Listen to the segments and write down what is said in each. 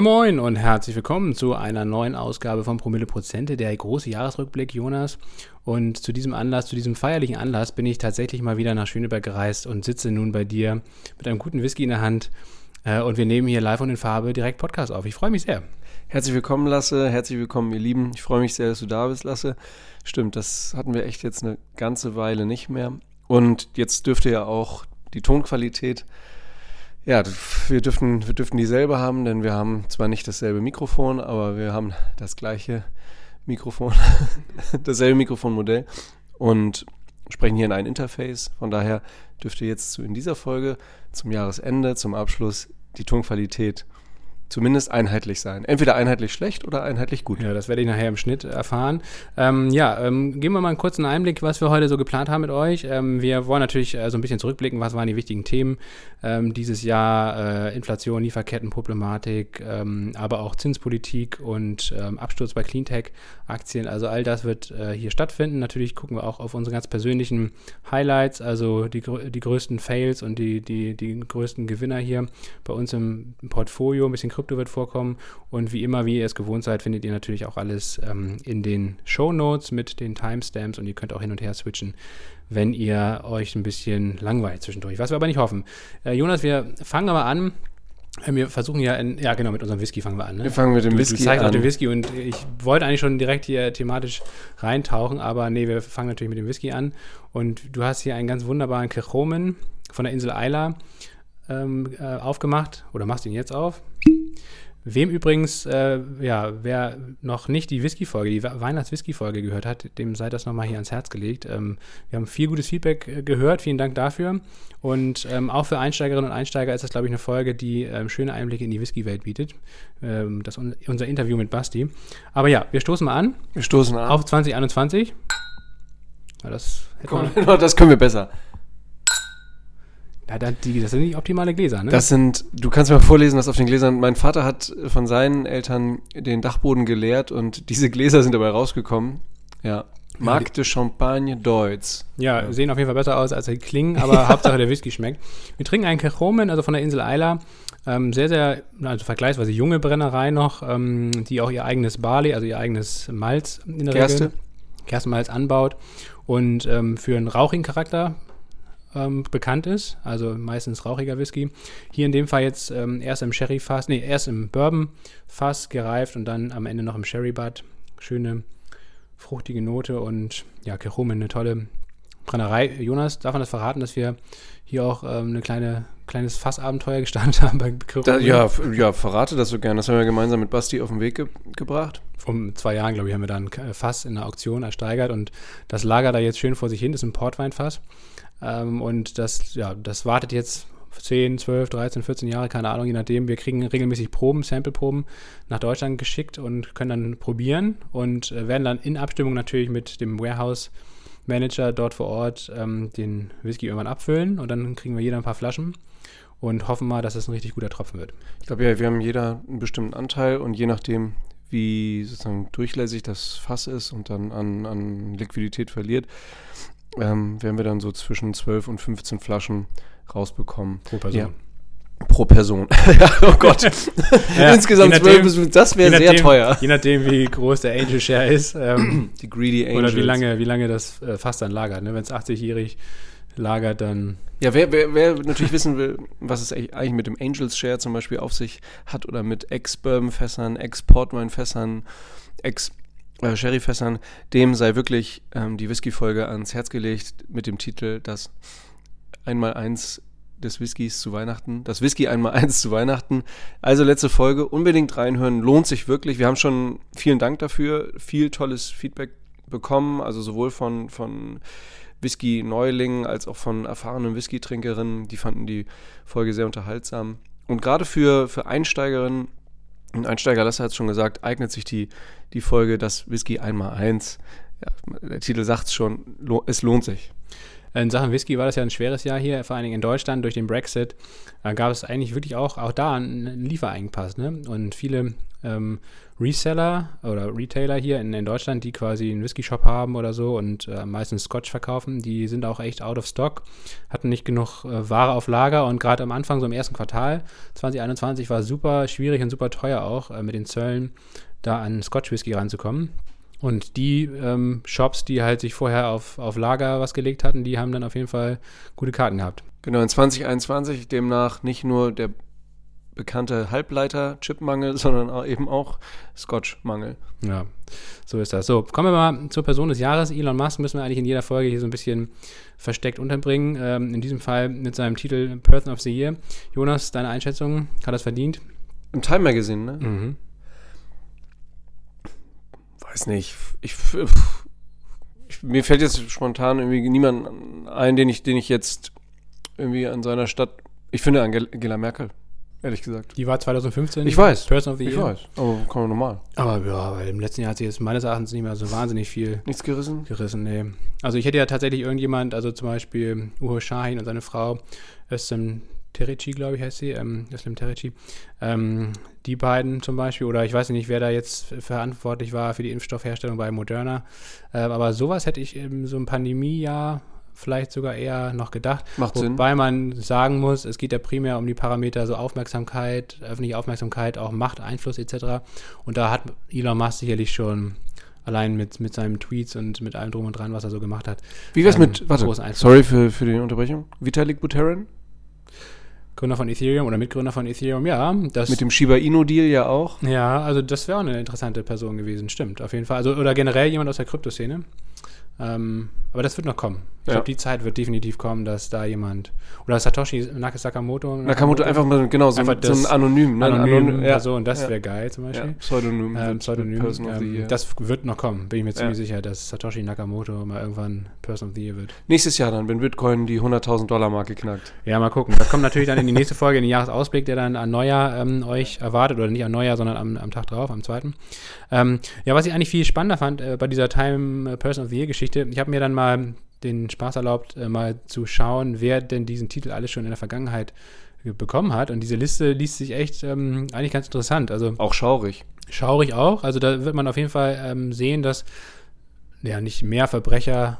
Moin Moin und herzlich willkommen zu einer neuen Ausgabe von Promille Prozente, der große Jahresrückblick, Jonas. Und zu diesem Anlass, zu diesem feierlichen Anlass bin ich tatsächlich mal wieder nach Schöneberg gereist und sitze nun bei dir mit einem guten Whisky in der Hand. Äh, und wir nehmen hier live und in Farbe direkt Podcast auf. Ich freue mich sehr. Herzlich willkommen, Lasse. Herzlich willkommen, ihr Lieben. Ich freue mich sehr, dass du da bist, Lasse. Stimmt, das hatten wir echt jetzt eine ganze Weile nicht mehr. Und jetzt dürfte ja auch die Tonqualität ja, wir dürften, wir dürften dieselbe haben, denn wir haben zwar nicht dasselbe Mikrofon, aber wir haben das gleiche Mikrofon, dasselbe Mikrofonmodell und sprechen hier in ein Interface. Von daher dürfte jetzt in dieser Folge zum Jahresende, zum Abschluss die Tonqualität zumindest einheitlich sein. Entweder einheitlich schlecht oder einheitlich gut. Ja, das werde ich nachher im Schnitt erfahren. Ähm, ja, ähm, geben wir mal einen kurzen Einblick, was wir heute so geplant haben mit euch. Ähm, wir wollen natürlich äh, so ein bisschen zurückblicken, was waren die wichtigen Themen ähm, dieses Jahr. Äh, Inflation, Lieferkettenproblematik, ähm, aber auch Zinspolitik und ähm, Absturz bei Cleantech-Aktien. Also all das wird äh, hier stattfinden. Natürlich gucken wir auch auf unsere ganz persönlichen Highlights, also die, die größten Fails und die, die, die größten Gewinner hier bei uns im Portfolio. Ein bisschen Krypto wird vorkommen. Und wie immer, wie ihr es gewohnt seid, findet ihr natürlich auch alles ähm, in den Show Notes mit den Timestamps und ihr könnt auch hin und her switchen, wenn ihr euch ein bisschen langweilt zwischendurch. Was wir aber nicht hoffen. Äh, Jonas, wir fangen aber an. Äh, wir versuchen ja, in, ja genau, mit unserem Whisky fangen wir an. Ne? Wir fangen mit dem du, Whisky du zeigst an. auch den Whisky und ich wollte eigentlich schon direkt hier thematisch reintauchen, aber nee, wir fangen natürlich mit dem Whisky an. Und du hast hier einen ganz wunderbaren Kechomen von der Insel Isla ähm, äh, aufgemacht oder machst ihn jetzt auf. Wem übrigens, äh, ja, wer noch nicht die Whisky-Folge, die Weihnachts-Whisky-Folge gehört hat, dem sei das nochmal hier ans Herz gelegt. Ähm, wir haben viel gutes Feedback äh, gehört, vielen Dank dafür. Und ähm, auch für Einsteigerinnen und Einsteiger ist das, glaube ich, eine Folge, die ähm, schöne Einblicke in die Whisky-Welt bietet. Ähm, das unser Interview mit Basti. Aber ja, wir stoßen mal an. Wir stoßen an. Auf 2021. Ja, das, Komm, das können wir besser. Ja, das sind nicht optimale Gläser, ne? Das sind, du kannst mir mal vorlesen, was auf den Gläsern. Mein Vater hat von seinen Eltern den Dachboden geleert und diese Gläser sind dabei rausgekommen. Ja. Marc de Champagne Deutz. Ja, ja, sehen auf jeden Fall besser aus, als sie klingen, aber Hauptsache der Whisky schmeckt. Wir trinken einen Kechomen, also von der Insel Isla. Ähm, sehr, sehr, also vergleichsweise junge Brennerei noch, ähm, die auch ihr eigenes Barley, also ihr eigenes Malz in der Gerste. Regel, Gerstenmalz anbaut und ähm, für einen rauchigen Charakter ähm, bekannt ist, also meistens rauchiger Whisky. Hier in dem Fall jetzt ähm, erst im Sherry-Fass, nee, erst im Bourbon-Fass gereift und dann am Ende noch im Sherry-Bud. Schöne, fruchtige Note und ja, Kerumen, eine tolle Brennerei. Jonas, darf man das verraten, dass wir hier auch ähm, ein kleine, kleines Fassabenteuer gestartet haben bei da, ja, ja, verrate das so gerne. Das haben wir gemeinsam mit Basti auf den Weg ge gebracht. Vor zwei Jahren, glaube ich, haben wir dann ein Fass in der Auktion ersteigert und das lagert da jetzt schön vor sich hin. Das ist ein Portweinfass. Ähm, und das, ja, das wartet jetzt 10, 12, 13, 14 Jahre, keine Ahnung, je nachdem. Wir kriegen regelmäßig Proben, Sample-Proben nach Deutschland geschickt und können dann probieren und äh, werden dann in Abstimmung natürlich mit dem Warehouse Manager dort vor Ort ähm, den Whisky irgendwann abfüllen und dann kriegen wir jeder ein paar Flaschen und hoffen mal, dass es ein richtig guter Tropfen wird. Ich glaube ja, wir haben jeder einen bestimmten Anteil und je nachdem, wie sozusagen durchlässig das Fass ist und dann an, an Liquidität verliert, ähm, werden wir dann so zwischen 12 und 15 Flaschen rausbekommen. Pro Person. Ja. Pro Person. oh Gott. ja, Insgesamt 12 das wäre sehr teuer. Je nachdem, wie groß der Angel Share ist. Ähm, Die Greedy Angels. Oder wie lange, wie lange das äh, fast dann lagert. Ne? Wenn es 80-jährig lagert, dann. Ja, wer, wer, wer natürlich wissen will, was es eigentlich mit dem Angels Share zum Beispiel auf sich hat oder mit Ex-Bourbon-Fässern, Ex-Portwein-Fässern, Ex- äh, Sherryfässern, dem sei wirklich ähm, die Whisky-Folge ans Herz gelegt mit dem Titel Das Einmaleins des Whiskys zu Weihnachten. Das Whisky einmal eins zu Weihnachten. Also letzte Folge, unbedingt reinhören, lohnt sich wirklich. Wir haben schon vielen Dank dafür, viel tolles Feedback bekommen, also sowohl von, von Whisky-Neulingen als auch von erfahrenen Whisky-Trinkerinnen. Die fanden die Folge sehr unterhaltsam. Und gerade für, für Einsteigerinnen und Einsteiger Lasse hat es schon gesagt, eignet sich die, die Folge Das Whisky einmal eins. Ja, der Titel sagt es schon, lo es lohnt sich. In Sachen Whisky war das ja ein schweres Jahr hier, vor allen Dingen in Deutschland durch den Brexit. Da gab es eigentlich wirklich auch, auch da einen Lieferengpass. Ne? Und viele ähm, Reseller oder Retailer hier in, in Deutschland, die quasi einen Whisky-Shop haben oder so und äh, meistens Scotch verkaufen. Die sind auch echt out of stock, hatten nicht genug äh, Ware auf Lager und gerade am Anfang, so im ersten Quartal 2021, war super schwierig und super teuer auch äh, mit den Zöllen da an Scotch-Whisky ranzukommen. Und die ähm, Shops, die halt sich vorher auf, auf Lager was gelegt hatten, die haben dann auf jeden Fall gute Karten gehabt. Genau, in 2021 demnach nicht nur der bekannte Halbleiter-Chipmangel, sondern auch eben auch Scotch-Mangel. Ja, so ist das. So, kommen wir mal zur Person des Jahres. Elon Musk müssen wir eigentlich in jeder Folge hier so ein bisschen versteckt unterbringen. Ähm, in diesem Fall mit seinem Titel Person of the Year. Jonas, deine Einschätzung, hat das verdient? Im Time Magazine, ne? Mhm. Weiß nicht. Ich, ich, mir fällt jetzt spontan irgendwie niemand ein, den ich, den ich jetzt irgendwie an seiner Stadt. Ich finde Angela Merkel ehrlich gesagt. Die war 2015. Ich weiß. Person of the Ich Year. weiß. Aber kann man normal. Aber ja, weil im letzten Jahr hat sie jetzt meines Erachtens nicht mehr so wahnsinnig viel Nichts gerissen? gerissen. Nee. Also ich hätte ja tatsächlich irgendjemand, also zum Beispiel Uho Shahin und seine Frau Özlem Terici, glaube ich, heißt sie, ähm, Özlem Terici. Ähm, die beiden zum Beispiel, oder ich weiß nicht, wer da jetzt verantwortlich war für die Impfstoffherstellung bei Moderna. Ähm, aber sowas hätte ich in so einem Pandemiejahr vielleicht sogar eher noch gedacht. Macht Sinn. Wobei man sagen muss, es geht ja primär um die Parameter so Aufmerksamkeit, öffentliche Aufmerksamkeit, auch Macht, Einfluss etc. Und da hat Elon Musk sicherlich schon allein mit, mit seinen Tweets und mit allem drum und dran, was er so gemacht hat. Wie wär's ähm, mit, warte, sorry für, für die Unterbrechung. Vitalik Buterin? Gründer von Ethereum oder Mitgründer von Ethereum, ja. Das, Mit dem Shiba Inu Deal ja auch. ja, also das wäre auch eine interessante Person gewesen, stimmt, auf jeden Fall. Also, oder generell jemand aus der Kryptoszene. Ähm, aber das wird noch kommen. Ich Ja. glaube, die Zeit wird definitiv kommen, dass da jemand. Oder Satoshi Nak- Sakamoto. Nakamoto einfach mal, genau, so, Einfach ein- so ein das Anonym. Ne? anonym Anonym, ja. Person, das Ja. wäre geil zum Ja, Beispiel. Pseudonym. Ähm, Pseudonym. Ähm, das wird noch kommen, bin ich mir ziemlich Ja. sicher, dass Satoshi Nakamoto mal irgendwann Person of the Year wird. Nächstes Jahr dann, wenn Bitcoin die 100.000 Dollar Marke knackt. Ja, mal gucken. Das kommt natürlich dann in die nächste Folge, in den Jahresausblick, der dann an Neujahr ähm, euch erwartet. Oder nicht an Neujahr, sondern am, am Tag drauf, am zweiten. Ähm, ja, was ich eigentlich viel spannender fand äh, bei dieser Time äh, Person of the Year Geschichte, ich habe mir dann mal den Spaß erlaubt, äh, mal zu schauen, wer denn diesen Titel alles schon in der Vergangenheit bekommen hat. Und diese Liste liest sich echt ähm, eigentlich ganz interessant. Also Auch schaurig. schaurig auch. Also da wird man auf jeden Fall ähm, sehen, dass ja nicht mehr Verbrecher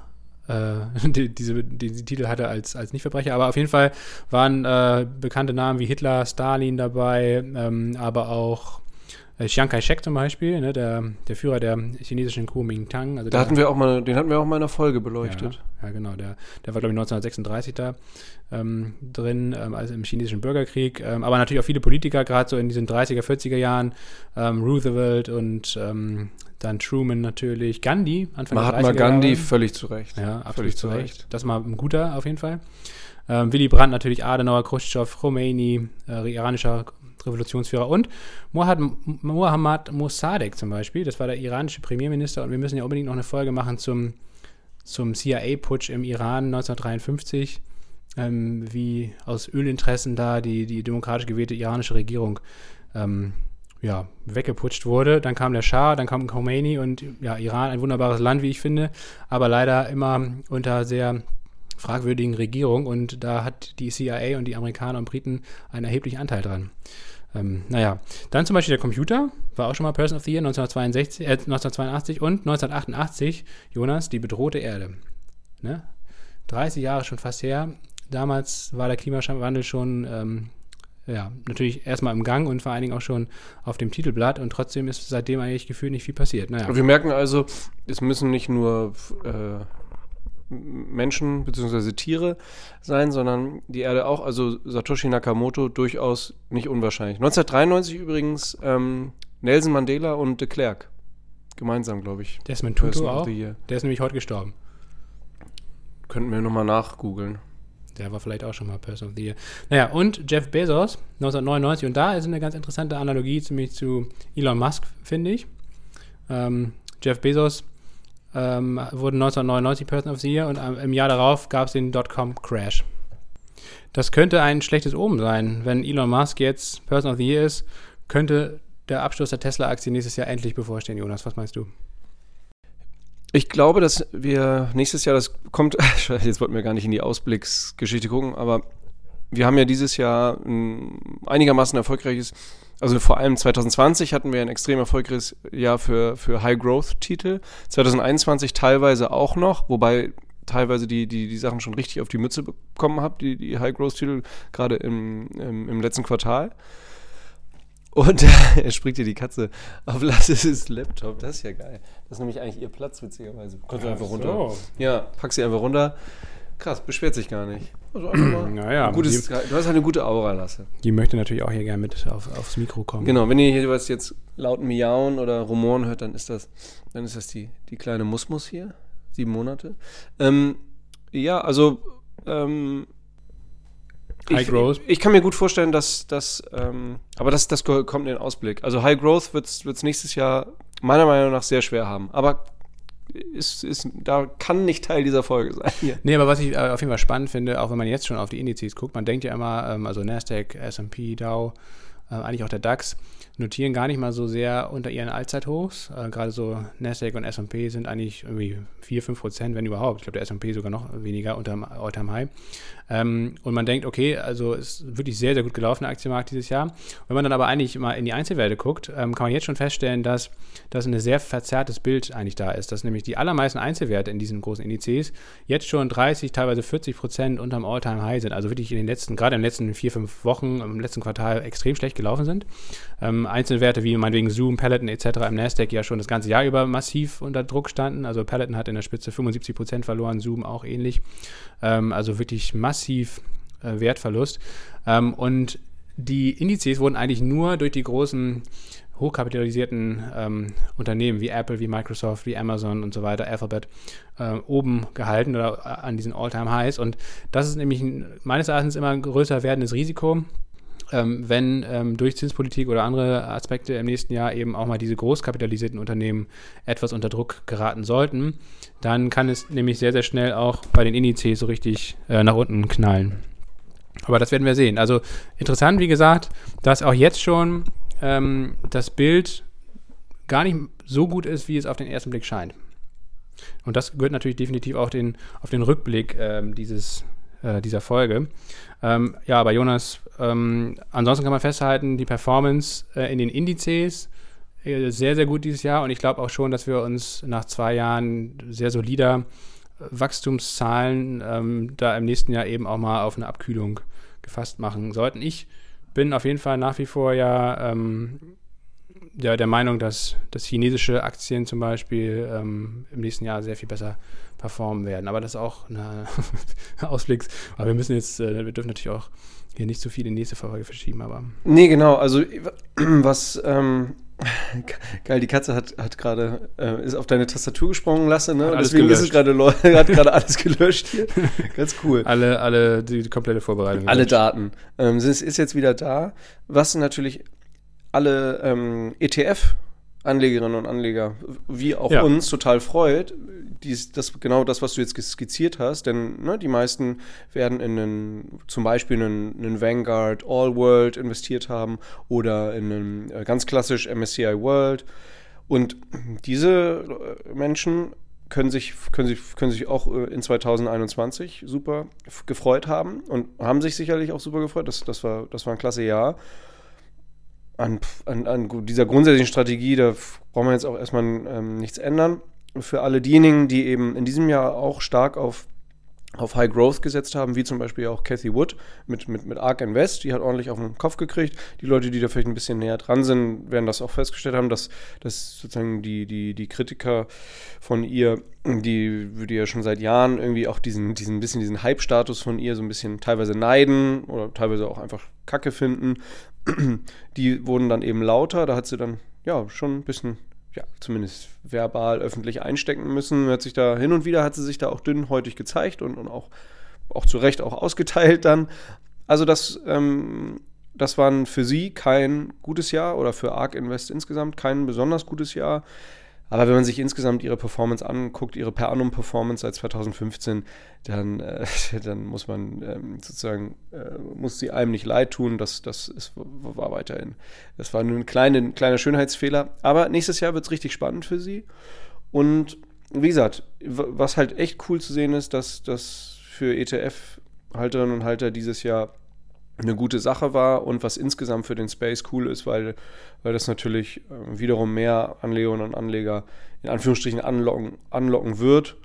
äh, die, diese, diese Titel hatte als, als Nicht-Verbrecher, aber auf jeden Fall waren äh, bekannte Namen wie Hitler, Stalin dabei, ähm, aber auch Chiang Kai-shek zum Beispiel, ne, der, der Führer der chinesischen Kuomintang. Also Da der, hatten wir auch mal, den hatten wir auch mal in einer Folge beleuchtet. ja, ja, genau. Der, der war, glaube ich, 1936 da ähm, drin, ähm, also im chinesischen Bürgerkrieg. Ähm, aber natürlich auch viele Politiker, gerade so in diesen 30er, 40er Jahren. Ähm, Roosevelt und ähm, dann Truman natürlich. Gandhi, Anfang der Mahatma 30er Gandhi Jahre. völlig zu Recht. Ja, absolut völlig zu Recht. Das mal ein guter auf jeden Fall. Ähm, Willy Brandt natürlich, Adenauer, Khrushchev, Khomeini, äh, iranischer Revolutionsführer und Mohammad, Mossadegh zum Beispiel, das war der iranische Premierminister und wir müssen ja unbedingt noch eine Folge machen zum, zum CIA-Putsch im Iran 1953, ähm, wie aus Ölinteressen da die, die demokratisch gewählte iranische Regierung ähm, ja, weggeputscht wurde. Dann kam der Schah, dann kam Khomeini und ja, Iran, ein wunderbares Land, wie ich finde, aber leider immer unter sehr fragwürdigen Regierung und da hat die CIA und die Amerikaner und Briten einen erheblichen Anteil dran. Ähm, naja, dann zum Beispiel der Computer, war auch schon mal Person of the Year 1962, äh, 1982 und 1988, Jonas, die bedrohte Erde. Ne? 30 Jahre schon fast her. Damals war der Klimawandel schon ähm, ja, natürlich erstmal im Gang und vor allen Dingen auch schon auf dem Titelblatt und trotzdem ist seitdem eigentlich gefühlt nicht viel passiert. Naja. Wir merken also, es müssen nicht nur äh, Menschen bzw. Tiere sein, sondern die Erde auch. Also Satoshi Nakamoto durchaus nicht unwahrscheinlich. 1993 übrigens ähm, Nelson Mandela und de Klerk. Gemeinsam, glaube ich. Desmond Person Tutu of auch. Der ist nämlich heute gestorben. Könnten wir nochmal nachgoogeln. Der war vielleicht auch schon mal Person of the Year. Naja, und Jeff Bezos, 1999. Und da ist eine ganz interessante Analogie ziemlich zu Elon Musk, finde ich. Ähm, Jeff Bezos ähm, wurde 1999 Person of the Year und am- im Jahr darauf gab es den Dotcom-Crash. Das könnte ein schlechtes Omen sein. Wenn Elon Musk jetzt Person of the Year ist, könnte der Absturz der Tesla-Aktie nächstes Jahr endlich bevorstehen, Jonas. Was meinst du? Ich glaube, dass wir nächstes Jahr, das kommt, jetzt wollten wir gar nicht in die Ausblicksgeschichte gucken, aber wir haben ja dieses Jahr ein einigermaßen erfolgreiches Also vor allem 2020 hatten wir ein extrem erfolgreiches Jahr für, für High-Growth-Titel. 2021 teilweise auch noch, wobei teilweise die, die, die Sachen schon richtig auf die Mütze bekommen habe, die, die High-Growth-Titel, gerade im, im, im, letzten Quartal. Und er springt dir die Katze auf Lasses Laptop. Das ist ja geil. Das ist nämlich eigentlich ihr Platz, witzigerweise. Kommt ja, einfach runter. So. Ja, pack sie einfach runter. Krass, beschwert sich gar nicht. Also naja, gutes, die, du hast eine gute Aura, Lasse. Die möchte natürlich auch hier gerne mit auf, aufs Mikro kommen. Genau, wenn ihr hier was jetzt laut Miauen oder Rumoren hört, dann ist das, dann ist das die, die kleine Musmus hier. Sieben Monate. Ähm, ja, also ähm, High ich, Growth. Ich, ich, kann mir gut vorstellen, dass das, ähm, aber das, das kommt in den Ausblick. Also High Growth wird es nächstes Jahr meiner Meinung nach sehr schwer haben. Aber ist, ist, da kann nicht Teil dieser Folge sein. Hier. Nee, aber was ich äh, auf jeden Fall spannend finde, auch wenn man jetzt schon auf die Indizes guckt, man denkt ja immer, ähm, also Nasdaq, S&P, Dow, äh, eigentlich auch der DAX, notieren gar nicht mal so sehr unter ihren Allzeithochs. Äh, Gerade so Nasdaq und S&P sind eigentlich irgendwie 4, 5 Prozent, wenn überhaupt. Ich glaube, der S&P sogar noch weniger unter dem All-Time High. Ähm, und man denkt, okay, also ist wirklich sehr, sehr gut gelaufen der Aktienmarkt dieses Jahr. Wenn man dann aber eigentlich mal in die Einzelwerte guckt, ähm, kann man jetzt schon feststellen, dass das ein sehr verzerrtes Bild eigentlich da ist. Dass nämlich die allermeisten Einzelwerte in diesen großen Indizes jetzt schon 30, teilweise 40 Prozent unterm All-Time High sind. Also wirklich in den letzten, gerade in den letzten vier, fünf Wochen, im letzten Quartal extrem schlecht gelaufen sind. Ähm, Einzelwerte wie meinetwegen Zoom, Peloton etc. im Nasdaq ja schon das ganze Jahr über massiv unter Druck standen. Also Peloton hat in der Spitze 75 Prozent verloren, Zoom auch ähnlich. Ähm, also wirklich massiv äh, Wertverlust. Ähm, und die Indizes wurden eigentlich nur durch die großen hochkapitalisierten ähm, Unternehmen wie Apple, wie Microsoft, wie Amazon und so weiter, Alphabet, äh, oben gehalten oder äh, an diesen All-Time-Highs. Und das ist nämlich ein, meines Erachtens immer ein größer werdendes Risiko, ähm, wenn ähm, durch Zinspolitik oder andere Aspekte im nächsten Jahr eben auch mal diese großkapitalisierten Unternehmen etwas unter Druck geraten sollten, dann kann es nämlich sehr, sehr schnell auch bei den Indizes so richtig äh, nach unten knallen. Aber das werden wir sehen. Also interessant, wie gesagt, dass auch jetzt schon ähm, das Bild gar nicht so gut ist, wie es auf den ersten Blick scheint. Und das gehört natürlich definitiv auch den, auf den Rückblick ähm, dieses, äh, dieser Folge. Ähm, ja, aber Jonas, ähm, ansonsten kann man festhalten, die Performance äh, in den Indizes äh, sehr, sehr gut dieses Jahr und ich glaube auch schon, dass wir uns nach zwei Jahren sehr solider äh, Wachstumszahlen ähm, da im nächsten Jahr eben auch mal auf eine Abkühlung gefasst machen sollten. Ich bin auf jeden Fall nach wie vor ja, ähm, ja der Meinung, dass, dass chinesische Aktien zum Beispiel ähm, im nächsten Jahr sehr viel besser performen werden. Aber das ist auch ein Ausblick. Aber wir müssen jetzt, äh, wir dürfen natürlich auch hier nicht zu viel in die nächste Folge verschieben, aber. Nee, genau. Also, was. Ähm, geil, die Katze hat, hat gerade, äh, ist auf deine Tastatur gesprungen lasse, ne? Und deswegen gelöscht. ist es gerade, hat gerade alles gelöscht hier. Ganz cool. Alle, alle, die, die komplette Vorbereitung. Alle gelöscht. Daten. Ähm, es ist jetzt wieder da. Was natürlich alle ähm, ETF Anlegerinnen und Anleger, wie auch ja. uns, total freut. Dies, das, genau das, was du jetzt skizziert hast, denn ne, die meisten werden in einen, zum Beispiel einen, einen Vanguard All World investiert haben oder in einen äh, ganz klassisch MSCI World. Und diese äh, Menschen können sich, können sich, können sich auch äh, in 2021 super gefreut haben und haben sich sicherlich auch super gefreut. Das, das, war, das war ein klasse Jahr an, an, an dieser grundsätzlichen Strategie, da brauchen wir jetzt auch erstmal ähm, nichts ändern. Für alle diejenigen, die eben in diesem Jahr auch stark auf, auf High Growth gesetzt haben, wie zum Beispiel auch Cathy Wood mit, mit, mit ARK Invest, die hat ordentlich auf den Kopf gekriegt. Die Leute, die da vielleicht ein bisschen näher dran sind, werden das auch festgestellt haben, dass, dass sozusagen die, die, die Kritiker von ihr, die würde ja schon seit Jahren irgendwie auch diesen, diesen bisschen diesen Hype-Status von ihr so ein bisschen teilweise neiden oder teilweise auch einfach Kacke finden die wurden dann eben lauter. Da hat sie dann ja schon ein bisschen, ja, zumindest verbal öffentlich einstecken müssen. Hat sich da hin und wieder hat sie sich da auch dünnhäutig gezeigt und, und auch, auch zu Recht auch ausgeteilt dann. Also das, ähm, das war für sie kein gutes Jahr oder für ARK Invest insgesamt kein besonders gutes Jahr. Aber wenn man sich insgesamt ihre Performance anguckt, ihre Per Annum Performance seit 2015, dann, äh, dann muss man ähm, sozusagen, äh, muss sie einem nicht leid tun. Das, das ist, war weiterhin, das war nur ein kleiner, kleiner Schönheitsfehler. Aber nächstes Jahr wird es richtig spannend für sie. Und wie gesagt, was halt echt cool zu sehen ist, dass, dass für ETF-Halterinnen und Halter dieses Jahr eine gute Sache war und was insgesamt für den Space cool ist, weil, weil das natürlich äh, wiederum mehr Anlegerinnen und Anleger in Anführungsstrichen anlocken, anlocken wird.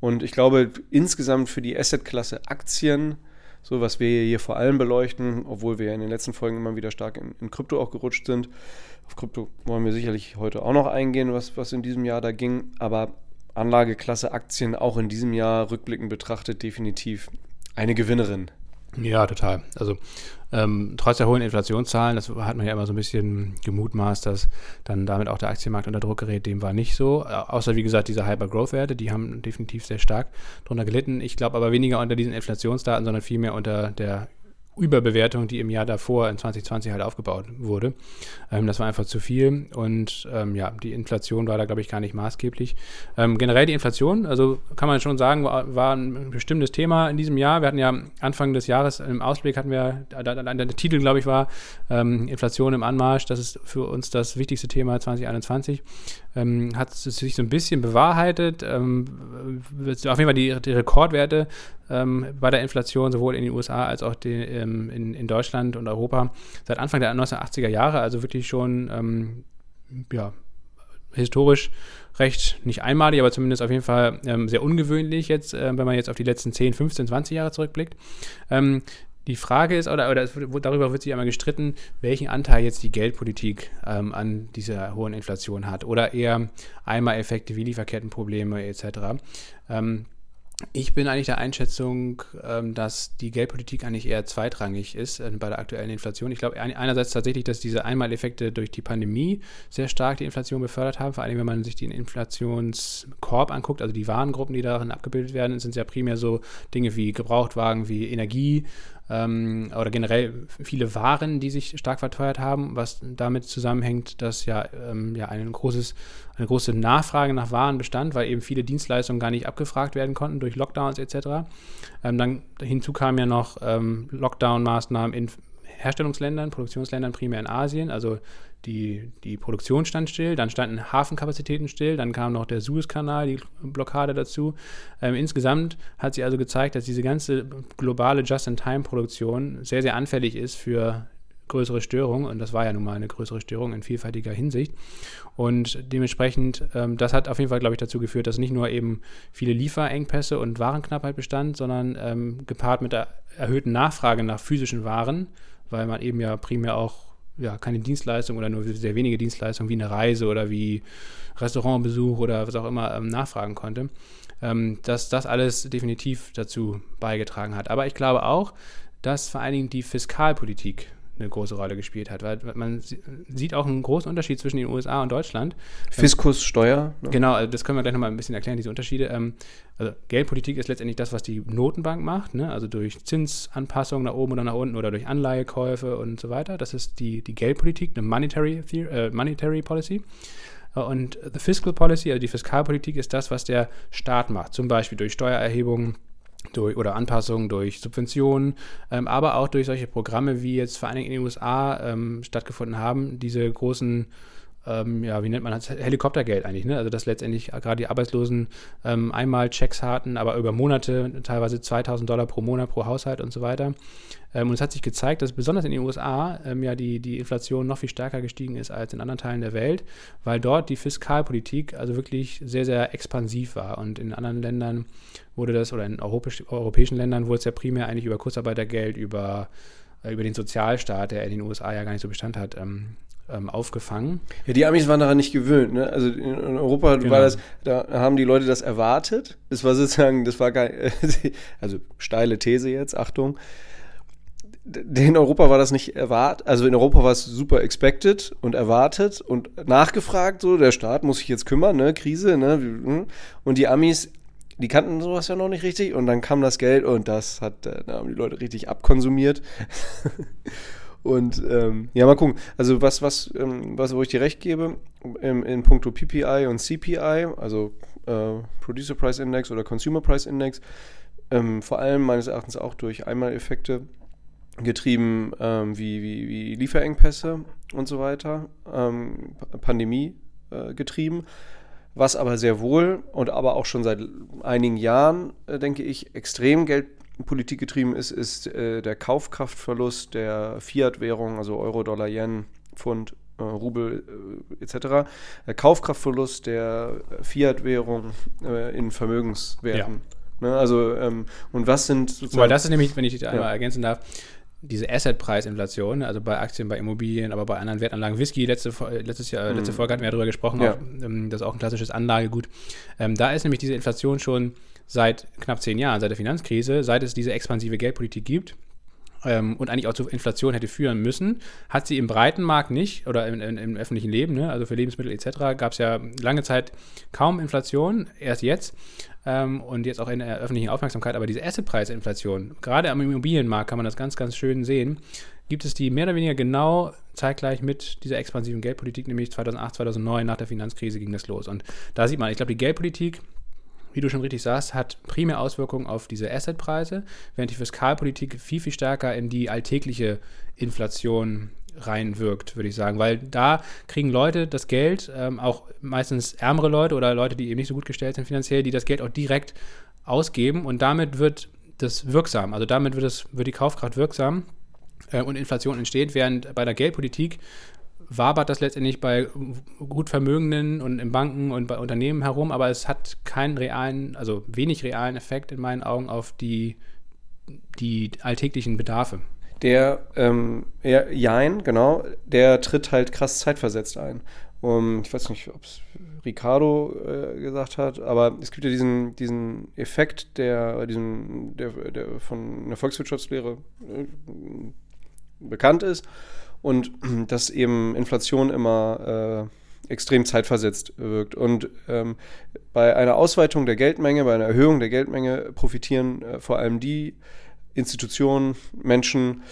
Und ich glaube, insgesamt für die Assetklasse Aktien, so was wir hier vor allem beleuchten, obwohl wir in den letzten Folgen immer wieder stark in, in Krypto auch gerutscht sind. Auf Krypto wollen wir sicherlich heute auch noch eingehen, was, was in diesem Jahr da ging. Aber Anlageklasse Aktien auch in diesem Jahr rückblickend betrachtet definitiv eine Gewinnerin. Ja, total. Also ähm, trotz der hohen Inflationszahlen, das hat man ja immer so ein bisschen gemutmaßt, dass dann damit auch der Aktienmarkt unter Druck gerät. Dem war nicht so. Außer, wie gesagt, diese Hyper-Growth-Werte, die haben definitiv sehr stark darunter gelitten. Ich glaube aber weniger unter diesen Inflationsdaten, sondern vielmehr unter der Überbewertung, die im Jahr davor in 2020 halt aufgebaut wurde. Ähm, das war einfach zu viel und ähm, ja, die Inflation war da, glaube ich, gar nicht maßgeblich. Ähm, generell die Inflation, also kann man schon sagen, war, war, ein bestimmtes Thema in diesem Jahr. Wir hatten ja Anfang des Jahres im Ausblick hatten wir, der Titel, glaube ich, war ähm, Inflation im Anmarsch. Das ist für uns das wichtigste Thema 2021. Ähm, hat sich so ein bisschen bewahrheitet. Ähm, auf jeden Fall die, die Rekordwerte ähm, bei der Inflation, sowohl in den USA als auch die, ähm, in, in, Deutschland und Europa, seit Anfang der 1980er Jahre, also wirklich schon ähm, ja, historisch recht, nicht einmalig, aber zumindest auf jeden Fall ähm, sehr ungewöhnlich jetzt, äh, wenn man jetzt auf die letzten 10, 15, 20 Jahre zurückblickt. Ähm, die Frage ist, oder, oder es, darüber wird sich einmal gestritten, welchen Anteil jetzt die Geldpolitik ähm, an dieser hohen Inflation hat oder eher Einmaleffekte wie Lieferkettenprobleme etc. Ähm, ich bin eigentlich der Einschätzung, ähm, dass die Geldpolitik eigentlich eher zweitrangig ist äh, bei der aktuellen Inflation. Ich glaube einerseits tatsächlich, dass diese Einmaleffekte durch die Pandemie sehr stark die Inflation befördert haben. Vor allem, wenn man sich den Inflationskorb anguckt, also die Warengruppen, die darin abgebildet werden, sind ja primär so Dinge wie Gebrauchtwagen, wie Energie, ähm, oder generell viele Waren, die sich stark verteuert haben, was damit zusammenhängt, dass ja, ähm, ja ein großes, eine große Nachfrage nach Waren bestand, weil eben viele Dienstleistungen gar nicht abgefragt werden konnten durch Lockdowns etc. Ähm, dann hinzu kamen ja noch ähm, Lockdown-Maßnahmen in Herstellungsländern, Produktionsländern primär in Asien, also die, die Produktion stand still, dann standen Hafenkapazitäten still, dann kam noch der Suezkanal, die Blockade dazu. Ähm, insgesamt hat sich also gezeigt, dass diese ganze globale Just-in-Time-Produktion sehr, sehr anfällig ist für größere Störungen und das war ja nun mal eine größere Störung in vielfältiger Hinsicht und dementsprechend, ähm, das hat auf jeden Fall, glaube ich, dazu geführt, dass nicht nur eben viele Lieferengpässe und Warenknappheit bestand, sondern ähm, gepaart mit der erhöhten Nachfrage nach physischen Waren, weil man eben ja primär auch ja, keine Dienstleistung oder nur sehr wenige Dienstleistungen wie eine Reise oder wie Restaurantbesuch oder was auch immer ähm, nachfragen konnte, ähm, dass das alles definitiv dazu beigetragen hat. Aber ich glaube auch, dass vor allen Dingen die Fiskalpolitik eine große Rolle gespielt hat, weil man sieht auch einen großen Unterschied zwischen den USA und Deutschland. Fiskus, Steuer. Ne? Genau, also das können wir gleich nochmal ein bisschen erklären, diese Unterschiede. Ähm, also Geldpolitik ist letztendlich das, was die Notenbank macht, ne? also durch Zinsanpassungen nach oben oder nach unten oder durch Anleihekäufe und so weiter. Das ist die, die Geldpolitik, eine Monetary, äh, Monetary Policy. Äh, und the Fiscal Policy, also die Fiskalpolitik, ist das, was der Staat macht, zum Beispiel durch Steuererhebungen durch, oder Anpassungen durch Subventionen, ähm, aber auch durch solche Programme, wie jetzt vor allen Dingen in den USA ähm, stattgefunden haben, diese großen ähm, ja, wie nennt man das, Helikoptergeld eigentlich, ne? Also dass letztendlich gerade die Arbeitslosen ähm, einmal Checks hatten, aber über Monate, teilweise 2000 Dollar pro Monat pro Haushalt und so weiter. Ähm, und es hat sich gezeigt, dass besonders in den USA ähm, ja die, die Inflation noch viel stärker gestiegen ist als in anderen Teilen der Welt, weil dort die Fiskalpolitik also wirklich sehr, sehr expansiv war. Und in anderen Ländern wurde das, oder in europäisch, europäischen Ländern wurde es ja primär eigentlich über Kurzarbeitergeld, über, äh, über den Sozialstaat, der in den USA ja gar nicht so Bestand hat, ähm, ähm, aufgefangen. Ja, die Amis waren daran nicht gewöhnt. Ne? Also in, Europa genau. war das, da haben die Leute das erwartet. Das war sozusagen, das war gar, also steile These jetzt, Achtung. In Europa war das nicht erwartet, also in Europa war es super expected und erwartet und nachgefragt, so, der Staat muss sich jetzt kümmern, ne, Krise, ne, hm. und die Amis, die kannten sowas ja noch nicht richtig und dann kam das Geld und das hat, äh, da haben die Leute richtig abkonsumiert. Und ähm, ja, mal gucken. Also was, was, ähm, was, wo ich dir recht gebe, in, in puncto PPI und CPI, also äh, Producer Price Index oder Consumer Price Index, ähm, vor allem meines Erachtens auch durch Einmaleffekte getrieben, ähm, wie, wie, wie Lieferengpässe und so weiter, ähm, Pandemie äh, getrieben, was aber sehr wohl und aber auch schon seit einigen Jahren, äh, denke ich, extrem Geld Geldpolitik getrieben ist, ist äh, der Kaufkraftverlust der Fiat-Währung, also Euro, Dollar, Yen, Pfund, äh, Rubel äh, etc. Der Kaufkraftverlust der Fiat-Währung äh, in Vermögenswerten. Ja. Ne, also, ähm, und was sind sozusagen. Weil das ist nämlich, wenn ich dich einmal ja. ergänzen darf, diese Assetpreisinflation, also bei Aktien, bei Immobilien, aber bei anderen Wertanlagen, Whisky, letzte, letztes Jahr, letzte mhm. Folge hatten wir ja darüber gesprochen, ja. Auch, ähm, das ist auch ein klassisches Anlagegut. Ähm, da ist nämlich diese Inflation schon seit knapp zehn Jahren, seit der Finanzkrise, seit es diese expansive Geldpolitik gibt, ähm, und eigentlich auch zur Inflation hätte führen müssen, hat sie im breiten Markt nicht oder in, in, im öffentlichen Leben, ne, also für Lebensmittel etc., gab es ja lange Zeit kaum Inflation, erst jetzt ähm, und jetzt auch in der öffentlichen Aufmerksamkeit, aber diese Assetpreisinflation, gerade am Immobilienmarkt kann man das ganz, ganz schön sehen, gibt es die mehr oder weniger genau zeitgleich mit dieser expansiven Geldpolitik, nämlich 2008, 2009 nach der Finanzkrise ging das los. Und da sieht man, ich glaube, die Geldpolitik wie du schon richtig sagst, hat primär Auswirkungen auf diese Assetpreise, während die Fiskalpolitik viel, viel stärker in die alltägliche Inflation reinwirkt, würde ich sagen. Weil da kriegen Leute das Geld, ähm, auch meistens ärmere Leute oder Leute, die eben nicht so gut gestellt sind finanziell, die das Geld auch direkt ausgeben und damit wird das wirksam. Also damit wird, das, wird die Kaufkraft wirksam äh, und Inflation entsteht, während bei der Geldpolitik wabert das letztendlich bei gut Vermögenden und in Banken und bei Unternehmen herum, aber es hat keinen realen, also wenig realen Effekt in meinen Augen auf die, die alltäglichen Bedarfe. Der, ähm, ja, Jein, genau, der tritt halt krass zeitversetzt ein. Um, ich weiß nicht, ob es Ricardo äh, gesagt hat, aber es gibt ja diesen, diesen Effekt, der, diesen, der, der von der Volkswirtschaftslehre äh, bekannt ist und dass eben Inflation immer äh, extrem zeitversetzt wirkt. Und ähm, bei einer Ausweitung der Geldmenge, bei einer Erhöhung der Geldmenge profitieren äh, vor allem die Institutionen, Menschen,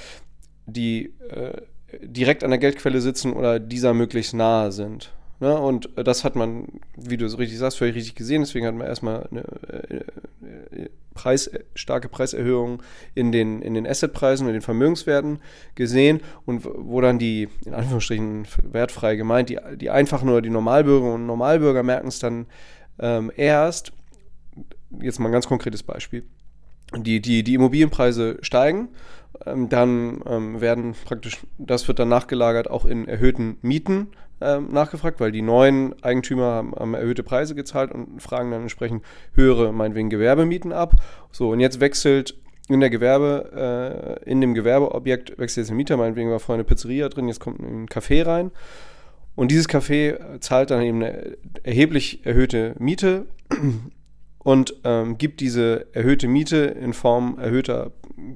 die äh, direkt an der Geldquelle sitzen oder dieser möglichst nahe sind. Ne? Und das hat man, wie du so richtig sagst, völlig richtig gesehen. Deswegen hat man erstmal eine äh, äh, Preis, starke Preiserhöhung in den, in den Assetpreisen und den Vermögenswerten gesehen und wo dann die, in Anführungsstrichen wertfrei gemeint, die, die einfachen oder die Normalbürger und Normalbürger merken es dann ähm, erst, jetzt mal ein ganz konkretes Beispiel, die, die, die Immobilienpreise steigen, ähm, dann ähm, werden praktisch, das wird dann nachgelagert auch in erhöhten Mieten ähm, nachgefragt, weil die neuen Eigentümer haben, haben, erhöhte Preise gezahlt und fragen dann entsprechend höhere, meinetwegen Gewerbemieten ab. So, und jetzt wechselt in der Gewerbe, äh, in dem Gewerbeobjekt wechselt jetzt ein Mieter, meinetwegen war vorher eine Pizzeria drin, jetzt kommt ein Café rein. Und dieses Café zahlt dann eben eine erheblich erhöhte Miete und ähm, gibt diese erhöhte Miete in Form erhöhter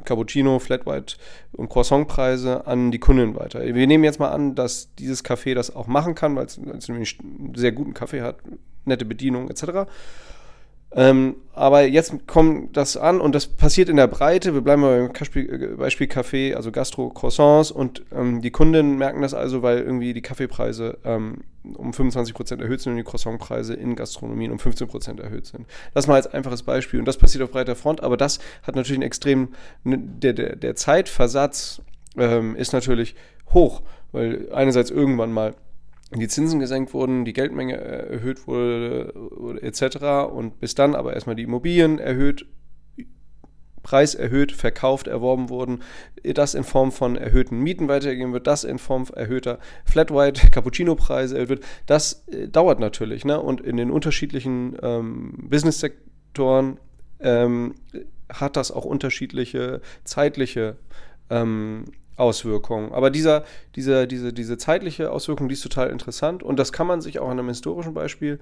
Cappuccino, Flat White und Croissantpreise an die Kunden weiter. Wir nehmen jetzt mal an, dass dieses Café das auch machen kann, weil es nämlich einen sehr guten Kaffee hat, nette Bedienung etc. Ähm, aber jetzt kommt das an und das passiert in der Breite. Wir bleiben mal beim Beispiel Kaffee, also Gastro-Croissants und ähm, die Kunden merken das also, weil irgendwie die Kaffeepreise ähm, um 25% erhöht sind und die Croissantpreise in Gastronomien um 15% erhöht sind. Das mal als einfaches Beispiel und das passiert auf breiter Front, aber das hat natürlich einen extrem, ne, der, der, der Zeitversatz ähm, ist natürlich hoch, weil einerseits irgendwann mal die Zinsen gesenkt wurden, die Geldmenge erhöht wurde etc. Und bis dann aber erstmal die Immobilien erhöht, Preis erhöht, verkauft, erworben wurden, das in Form von erhöhten Mieten weitergegeben wird, das in Form erhöhter Flat White, Cappuccino-Preise erhöht wird, das äh, dauert natürlich. Ne? Und in den unterschiedlichen ähm, Business-Sektoren ähm, hat das auch unterschiedliche zeitliche ähm, Auswirkungen. Aber dieser, dieser, diese, diese zeitliche Auswirkung, die ist total interessant und das kann man sich auch an einem historischen Beispiel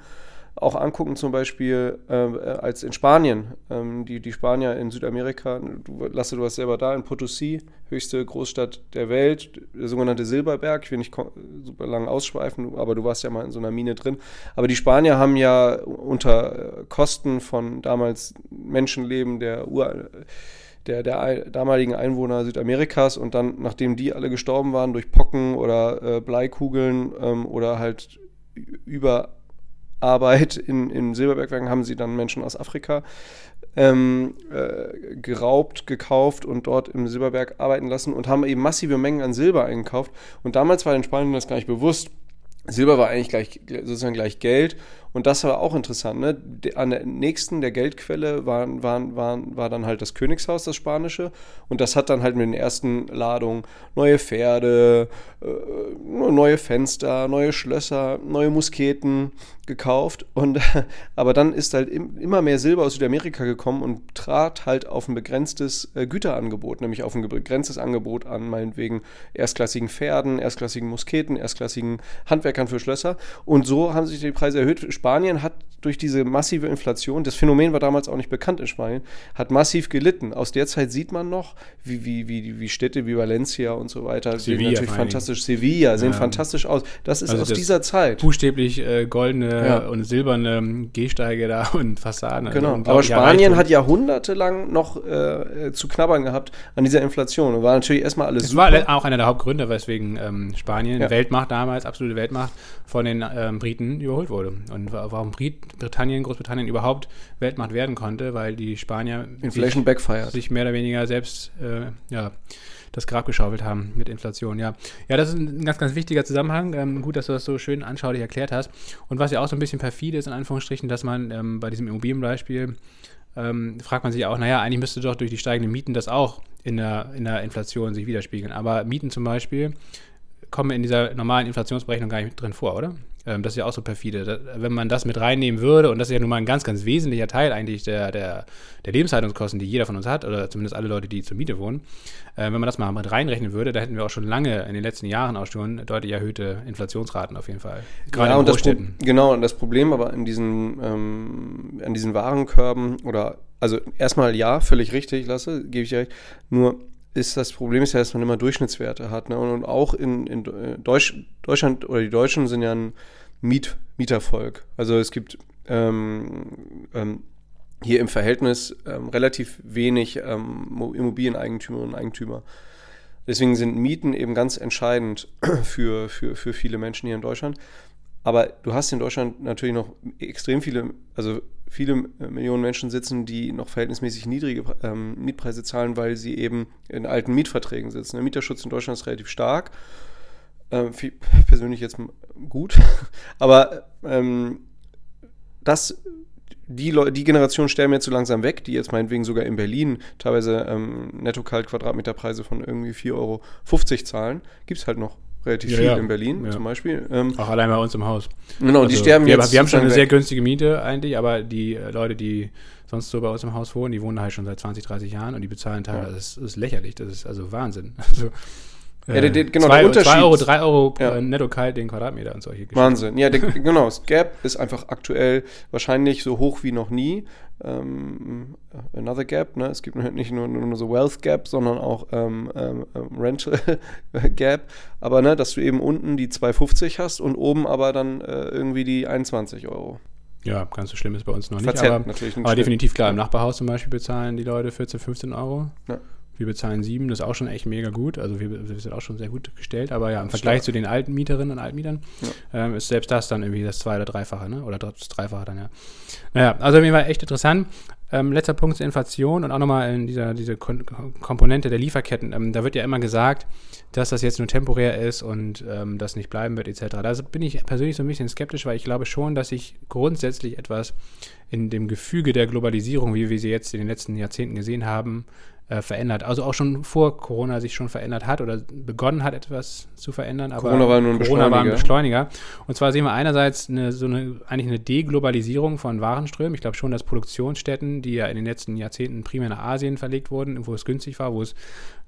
auch angucken, zum Beispiel äh, als in Spanien. Ähm, die, die Spanier in Südamerika, du, Lasse, du warst selber da, in Potosí, höchste Großstadt der Welt, der sogenannte Silberberg. Ich will nicht super lang ausschweifen, aber du warst ja mal in so einer Mine drin. Aber die Spanier haben ja unter Kosten von damals Menschenleben der Ur der, der damaligen Einwohner Südamerikas und dann, nachdem die alle gestorben waren durch Pocken oder äh, Bleikugeln ähm, oder halt Überarbeit in, in Silberbergwerken, haben sie dann Menschen aus Afrika ähm, äh, geraubt, gekauft und dort im Silberberg arbeiten lassen und haben eben massive Mengen an Silber eingekauft. Und damals war den Spaniern das gar nicht bewusst. Silber war eigentlich gleich, sozusagen gleich Geld Und das war auch interessant. Ne? An der nächsten der Geldquelle waren, waren, waren, war dann halt das Königshaus, das spanische. Und das hat dann halt mit den ersten Ladungen neue Pferde, äh, neue Fenster, neue Schlösser, neue Musketen gekauft. Und, aber dann ist halt immer mehr Silber aus Südamerika gekommen und trat halt auf ein begrenztes äh, Güterangebot, nämlich auf ein begrenztes Angebot an meinetwegen erstklassigen Pferden, erstklassigen Musketen, erstklassigen Handwerkern für Schlösser. Und so haben sich die Preise erhöht. Spanien hat durch diese massive Inflation, das Phänomen war damals auch nicht bekannt in Spanien, hat massiv gelitten. Aus der Zeit sieht man noch, wie, wie, wie, wie Städte wie Valencia und so weiter Sevilla sehen natürlich fantastisch. Sevilla sehen ja. fantastisch aus. Das ist also aus das dieser Zeit. Buchstäblich äh, goldene ja. und silberne Gehsteige da und Fassaden. Genau. Also Aber Spanien hat jahrhundertelang noch äh, zu knabbern gehabt an dieser Inflation. Und war natürlich erstmal alles es super. war auch einer der Hauptgründe, weswegen ähm, Spanien, ja. Weltmacht damals, absolute Weltmacht, von den ähm, Briten überholt wurde. Und warum Brit Britannien, Großbritannien überhaupt Weltmacht werden konnte, weil die Spanier Inflation sich, sich mehr oder weniger selbst äh, ja, das Grab geschaufelt haben mit Inflation. Ja, ja das ist ein ganz, ganz wichtiger Zusammenhang. Ähm, gut, dass du das so schön anschaulich erklärt hast. Und was ja auch so ein bisschen perfide ist, in Anführungsstrichen, dass man ähm, bei diesem Immobilienbeispiel ähm, fragt man sich auch, naja, eigentlich müsste doch durch die steigenden Mieten das auch in der, in der Inflation sich widerspiegeln. Aber Mieten zum Beispiel kommen in dieser normalen Inflationsberechnung gar nicht drin vor, oder? Ähm, das ist ja auch so perfide. Da, wenn man das mit reinnehmen würde, und das ist ja nun mal ein ganz, ganz wesentlicher Teil eigentlich der, der, der Lebenshaltungskosten, die jeder von uns hat, oder zumindest alle Leute, die zur Miete wohnen, äh, wenn man das mal mit reinrechnen würde, da hätten wir auch schon lange in den letzten Jahren auch schon deutlich erhöhte Inflationsraten auf jeden Fall. Gerade ja, in Großstädten. genau, und das Problem aber in diesen, ähm, an diesen Warenkörben oder also erstmal ja, völlig richtig, Lasse, gebe ich dir recht. Nur ist das Problem ist ja, dass man immer Durchschnittswerte hat. Ne? Und, und, auch in, in äh, Deutsch, Deutschland oder die Deutschen sind ja ein Miet, Mietervolk. Also es gibt ähm, ähm, hier im Verhältnis ähm, relativ wenig ähm, Immobilieneigentümerinnen und Eigentümer. Deswegen sind Mieten eben ganz entscheidend für, für, für viele Menschen hier in Deutschland. Aber du hast in Deutschland natürlich noch extrem viele, also viele äh, Millionen Menschen sitzen, die noch verhältnismäßig niedrige ähm, Mietpreise zahlen, weil sie eben in alten Mietverträgen sitzen. Der Mieterschutz in Deutschland ist relativ stark. Ähm, persönlich jetzt gut. Aber ähm, das, die, Leute, die Generation sterben jetzt so langsam weg, die jetzt meinetwegen sogar in Berlin teilweise ähm, Netto-Kalt-Quadratmeterpreise von irgendwie 4,50 Euro zahlen. Gibt es halt noch relativ ja, viel ja. in Berlin ja. zum Beispiel. Ähm, Auch allein bei uns im Haus. Genau, also, die sterben wir, jetzt. Wir haben schon eine weg. sehr günstige Miete eigentlich, aber die äh, Leute, die sonst so bei uns im Haus wohnen, die wohnen halt schon seit 20, 30 Jahren und die bezahlen teilweise, das, ist, das ist lächerlich, das ist also Wahnsinn. Also, ja, der, der, genau, zwei, der Unterschied. 2 Euro, 3 Euro ja. netto kalt den Quadratmeter und solche Geschichten. Wahnsinn. Ja, der, genau. Das Gap ist einfach aktuell wahrscheinlich so hoch wie noch nie. Ähm, another Gap, ne? Es gibt nicht nur, nur so Wealth Gap, sondern auch ähm, ähm, ähm Rental Gap. Aber ne, dass du eben unten die 2,50 hast und oben aber dann äh, irgendwie die 21 Euro. Ja, ganz so schlimm ist bei uns noch nicht. Verzerrt aber, natürlich aber definitiv klar, im Nachbarhaus zum Beispiel bezahlen die Leute 14, 15 Euro. Ja. Wir bezahlen sieben, das ist auch schon echt mega gut. Also wir, wir sind auch schon sehr gut gestellt, aber ja, im Vergleich zu den alten Mieterinnen und Altmietern ja. ähm, ist selbst das dann irgendwie das zwei- oder dreifache, ne? Oder das Dreifache dann, ja. Naja, also mir war echt interessant. Ähm, letzter Punkt zur Inflation und auch nochmal in dieser diese Kon Komponente der Lieferketten. Ähm, da wird ja immer gesagt, dass das jetzt nur temporär ist und ähm, das nicht bleiben wird, etc. Da bin ich persönlich so ein bisschen skeptisch, weil ich glaube schon, dass sich grundsätzlich etwas in dem Gefüge der Globalisierung, wie wir sie jetzt in den letzten Jahrzehnten gesehen haben, äh, verändert. Also auch schon vor Corona sich schon verändert hat oder begonnen hat, etwas zu verändern. Aber Corona war nur ein Corona War ein Beschleuniger. Und zwar sehen wir einerseits eine, so eine, eigentlich eine Deglobalisierung von Warenströmen. Ich glaube schon, dass Produktionsstätten, die ja in den letzten Jahrzehnten primär nach Asien verlegt wurden, wo es günstig war, wo es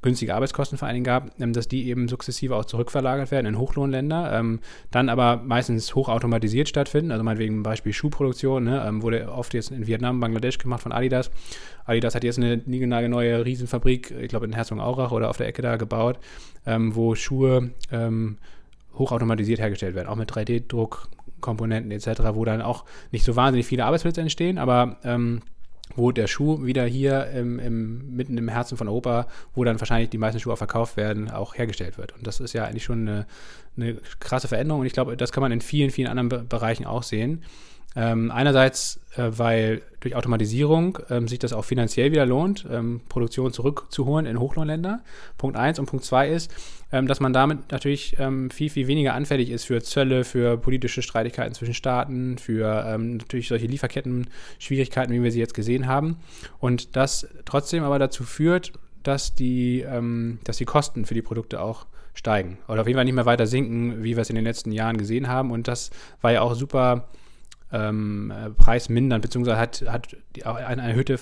günstige Arbeitskosten vor allen Dingen gab, ähm, dass die eben sukzessive auch zurückverlagert werden in Hochlohnländer, ähm, dann aber meistens hochautomatisiert stattfinden. Also meinetwegen Beispiel Schuhproduktion, ne, ähm, wurde oft jetzt in Vietnam, Bangladesch gemacht von Adidas. Adidas hat jetzt eine niegelnagelneue Riesenfabrik, ich glaube in Herzogenaurach oder auf der Ecke da gebaut, wo Schuhe hochautomatisiert hergestellt werden, auch mit 3D-Druckkomponenten etc., wo dann auch nicht so wahnsinnig viele Arbeitsplätze entstehen, aber ähm, wo der Schuh wieder hier im, im, mitten im Herzen von Europa, wo dann wahrscheinlich die meisten Schuhe auch verkauft werden, auch hergestellt wird. Und das ist ja eigentlich schon eine, eine krasse Veränderung und ich glaube, das kann man in vielen, vielen anderen Be Bereichen auch sehen. Ähm, einerseits, äh, weil durch Automatisierung ähm, sich das auch finanziell wieder lohnt, ähm, Produktion zurückzuholen in Hochlohnländer. Punkt eins und Punkt zwei ist, ähm, dass man damit natürlich ähm, viel, viel weniger anfällig ist für Zölle, für politische Streitigkeiten zwischen Staaten, für ähm, natürlich solche Lieferketten-Schwierigkeiten, wie wir sie jetzt gesehen haben. Und das trotzdem aber dazu führt, dass die, dass die Kosten für die Produkte auch steigen oder auf jeden Fall nicht mehr weiter sinken, wie wir es in den letzten Jahren gesehen haben. Und das war ja auch super ähm, äh, preismindernd, beziehungsweise hat, hat die, eine erhöhte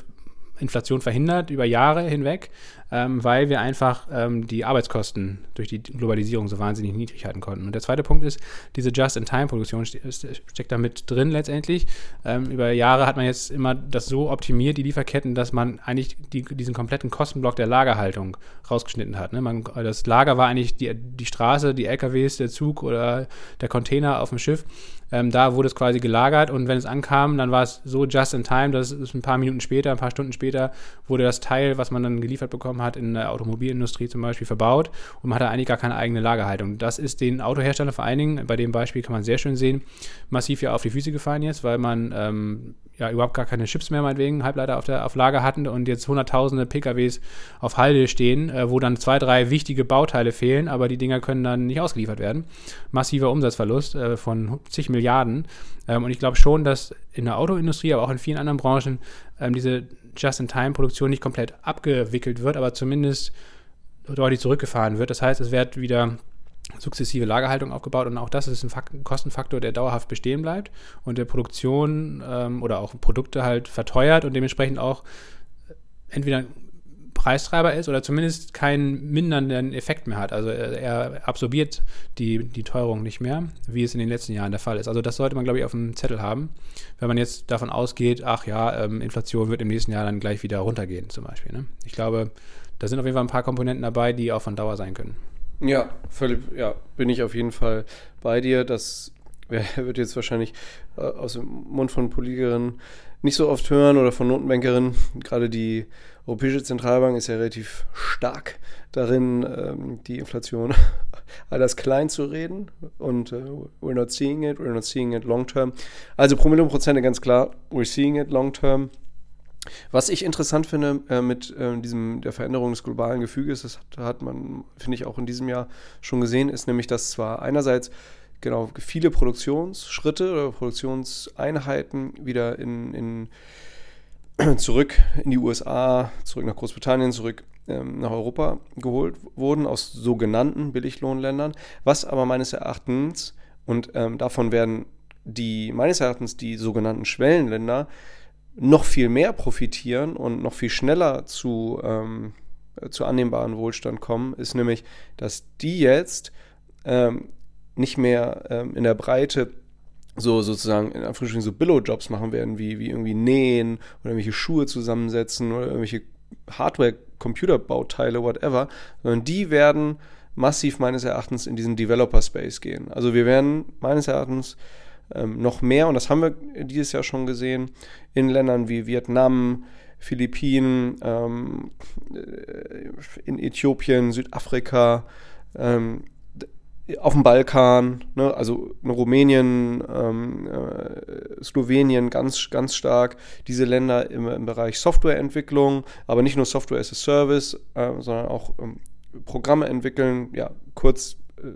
Inflation verhindert über Jahre hinweg, ähm, weil wir einfach ähm, die Arbeitskosten durch die Globalisierung so wahnsinnig niedrig halten konnten. Und der zweite Punkt ist, diese Just-in-Time-Produktion ste steckt da mit drin letztendlich. Ähm, über Jahre hat man jetzt immer das so optimiert, die Lieferketten, dass man eigentlich die, diesen kompletten Kostenblock der Lagerhaltung rausgeschnitten hat. Ne? Man, das Lager war eigentlich die, die Straße, die LKWs, der Zug oder der Container auf dem Schiff. Ähm, da wurde es quasi gelagert und wenn es ankam, dann war es so just in time, dass es ein paar Minuten später, ein paar Stunden später, wurde das Teil, was man dann geliefert bekommen hat, in der Automobilindustrie zum Beispiel verbaut und man hatte eigentlich gar keine eigene Lagerhaltung. Das ist den Autoherstellern vor allen Dingen, bei dem Beispiel kann man sehr schön sehen, massiv ja auf die Füße gefallen jetzt, weil man ähm, ja überhaupt gar keine Chips mehr meinetwegen Halbleiter auf, der, auf Lager hatten und jetzt hunderttausende PKWs auf Halde stehen, äh, wo dann zwei, drei wichtige Bauteile fehlen, aber die Dinger können dann nicht ausgeliefert werden. Massiver Umsatzverlust äh, von zig Milliarden. Ähm, und ich glaube schon, dass in der Autoindustrie, aber auch in vielen anderen Branchen ähm, diese Just-in-Time-Produktion nicht komplett abgewickelt wird, aber zumindest deutlich zurückgefahren wird. Das heißt, es wird wieder sukzessive Lagerhaltung aufgebaut und auch das ist ein, Fakt, ein Kostenfaktor, der dauerhaft bestehen bleibt und der Produktion ähm, oder auch Produkte halt verteuert und dementsprechend auch entweder Preistreiber ist oder zumindest keinen mindernden Effekt mehr hat. Also er absorbiert die, die Teuerung nicht mehr, wie es in den letzten Jahren der Fall ist. Also das sollte man, glaube ich, auf dem Zettel haben, wenn man jetzt davon ausgeht, ach ja, ähm, Inflation wird im nächsten Jahr dann gleich wieder runtergehen zum Beispiel. Ne? Ich glaube, da sind auf jeden Fall ein paar Komponenten dabei, die auch von Dauer sein können. Ja, völlig, ja, bin ich auf jeden Fall bei dir. Das wird jetzt wahrscheinlich äh, aus dem Mund von Politikerinnen nicht so oft hören oder von Notenbankerinnen. Gerade die Europäische Zentralbank ist ja relativ stark darin, ähm, die Inflation alles klein zu reden. Und äh, we're not seeing it, we're not seeing it long term. Also Promille ganz klar, we're seeing it long term. Was ich interessant finde äh, mit äh, diesem der Veränderung des globalen Gefüges, das hat, hat man, finde ich, auch in diesem Jahr schon gesehen, ist nämlich, dass zwar einerseits genau viele Produktionsschritte oder Produktionseinheiten wieder in, in zurück in die USA, zurück nach Großbritannien, zurück ähm, nach Europa geholt wurden aus sogenannten Billiglohnländern, was aber meines Erachtens und ähm, davon werden die meines Erachtens die sogenannten Schwellenländer noch viel mehr profitieren und noch viel schneller zu, ähm, zu annehmbaren Wohlstand kommen, ist nämlich, dass die jetzt ähm, nicht mehr ähm, in der Breite so sozusagen in Anführungsstrichen so Billo-Jobs machen werden, wie, wie irgendwie nähen oder irgendwelche Schuhe zusammensetzen oder irgendwelche Hardware-Computerbauteile, whatever, sondern die werden massiv meines Erachtens in diesen Developer-Space gehen. Also wir werden meines Erachtens ähm, noch mehr, und das haben wir dieses Jahr schon gesehen, in Ländern wie Vietnam, Philippinen, ähm, äh, in Äthiopien, Südafrika, ähm, auf dem Balkan, ne, also Rumänien, ähm, äh, Slowenien ganz, ganz stark, diese Länder im, im, Bereich Softwareentwicklung, aber nicht nur Software as a Service, äh, sondern auch ähm, Programme entwickeln, ja, kurz äh,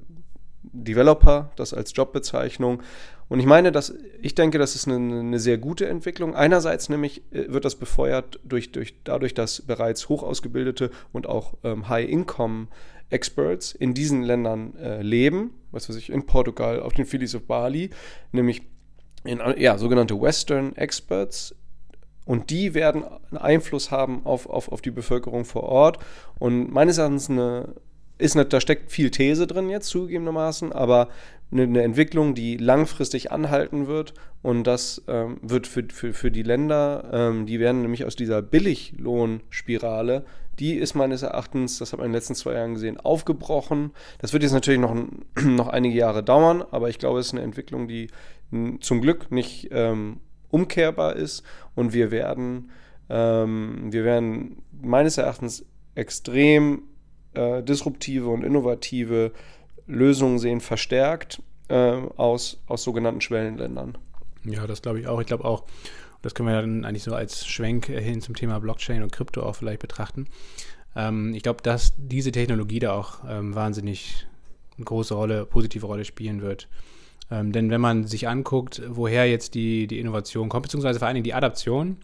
Developer, das als Jobbezeichnung. Und ich meine, dass ich denke, das ist eine, eine, sehr gute Entwicklung. Einerseits nämlich äh, wird das befeuert durch, durch, dadurch, dass bereits hoch ausgebildete und auch ähm, High-Income-Experts in diesen Ländern äh, leben, was weiß ich, in Portugal, auf den Phillies of Bali, nämlich in, ja, sogenannte Western Experts. Und die werden einen Einfluss haben auf, auf, auf die Bevölkerung vor Ort. Und meines Erachtens eine ist nicht, da steckt viel These drin jetzt zugegebenermaßen, aber eine, eine Entwicklung, die langfristig anhalten wird und das ähm, wird für, für, für die Länder, ähm, die werden nämlich aus dieser Billiglohnspirale, die ist meines Erachtens, das hat man in den letzten zwei Jahren gesehen, aufgebrochen. Das wird jetzt natürlich noch, noch einige Jahre dauern, aber ich glaube, es ist eine Entwicklung, die zum Glück nicht ähm, umkehrbar ist und wir werden, ähm, wir werden meines Erachtens extrem äh, disruptive und innovative Lösungen sehen, verstärkt äh, aus, aus sogenannten Schwellenländern. Ja, das glaube ich auch. Ich glaube auch, das können wir dann eigentlich so als Schwenk hin zum Thema Blockchain und Krypto auch vielleicht betrachten. Ähm, ich glaube, dass diese Technologie da auch ähm, wahnsinnig eine große Rolle, positive Rolle spielen wird. Ähm, denn wenn man sich anguckt, woher jetzt die, die Innovation kommt, beziehungsweise vor allen Dingen die Adaption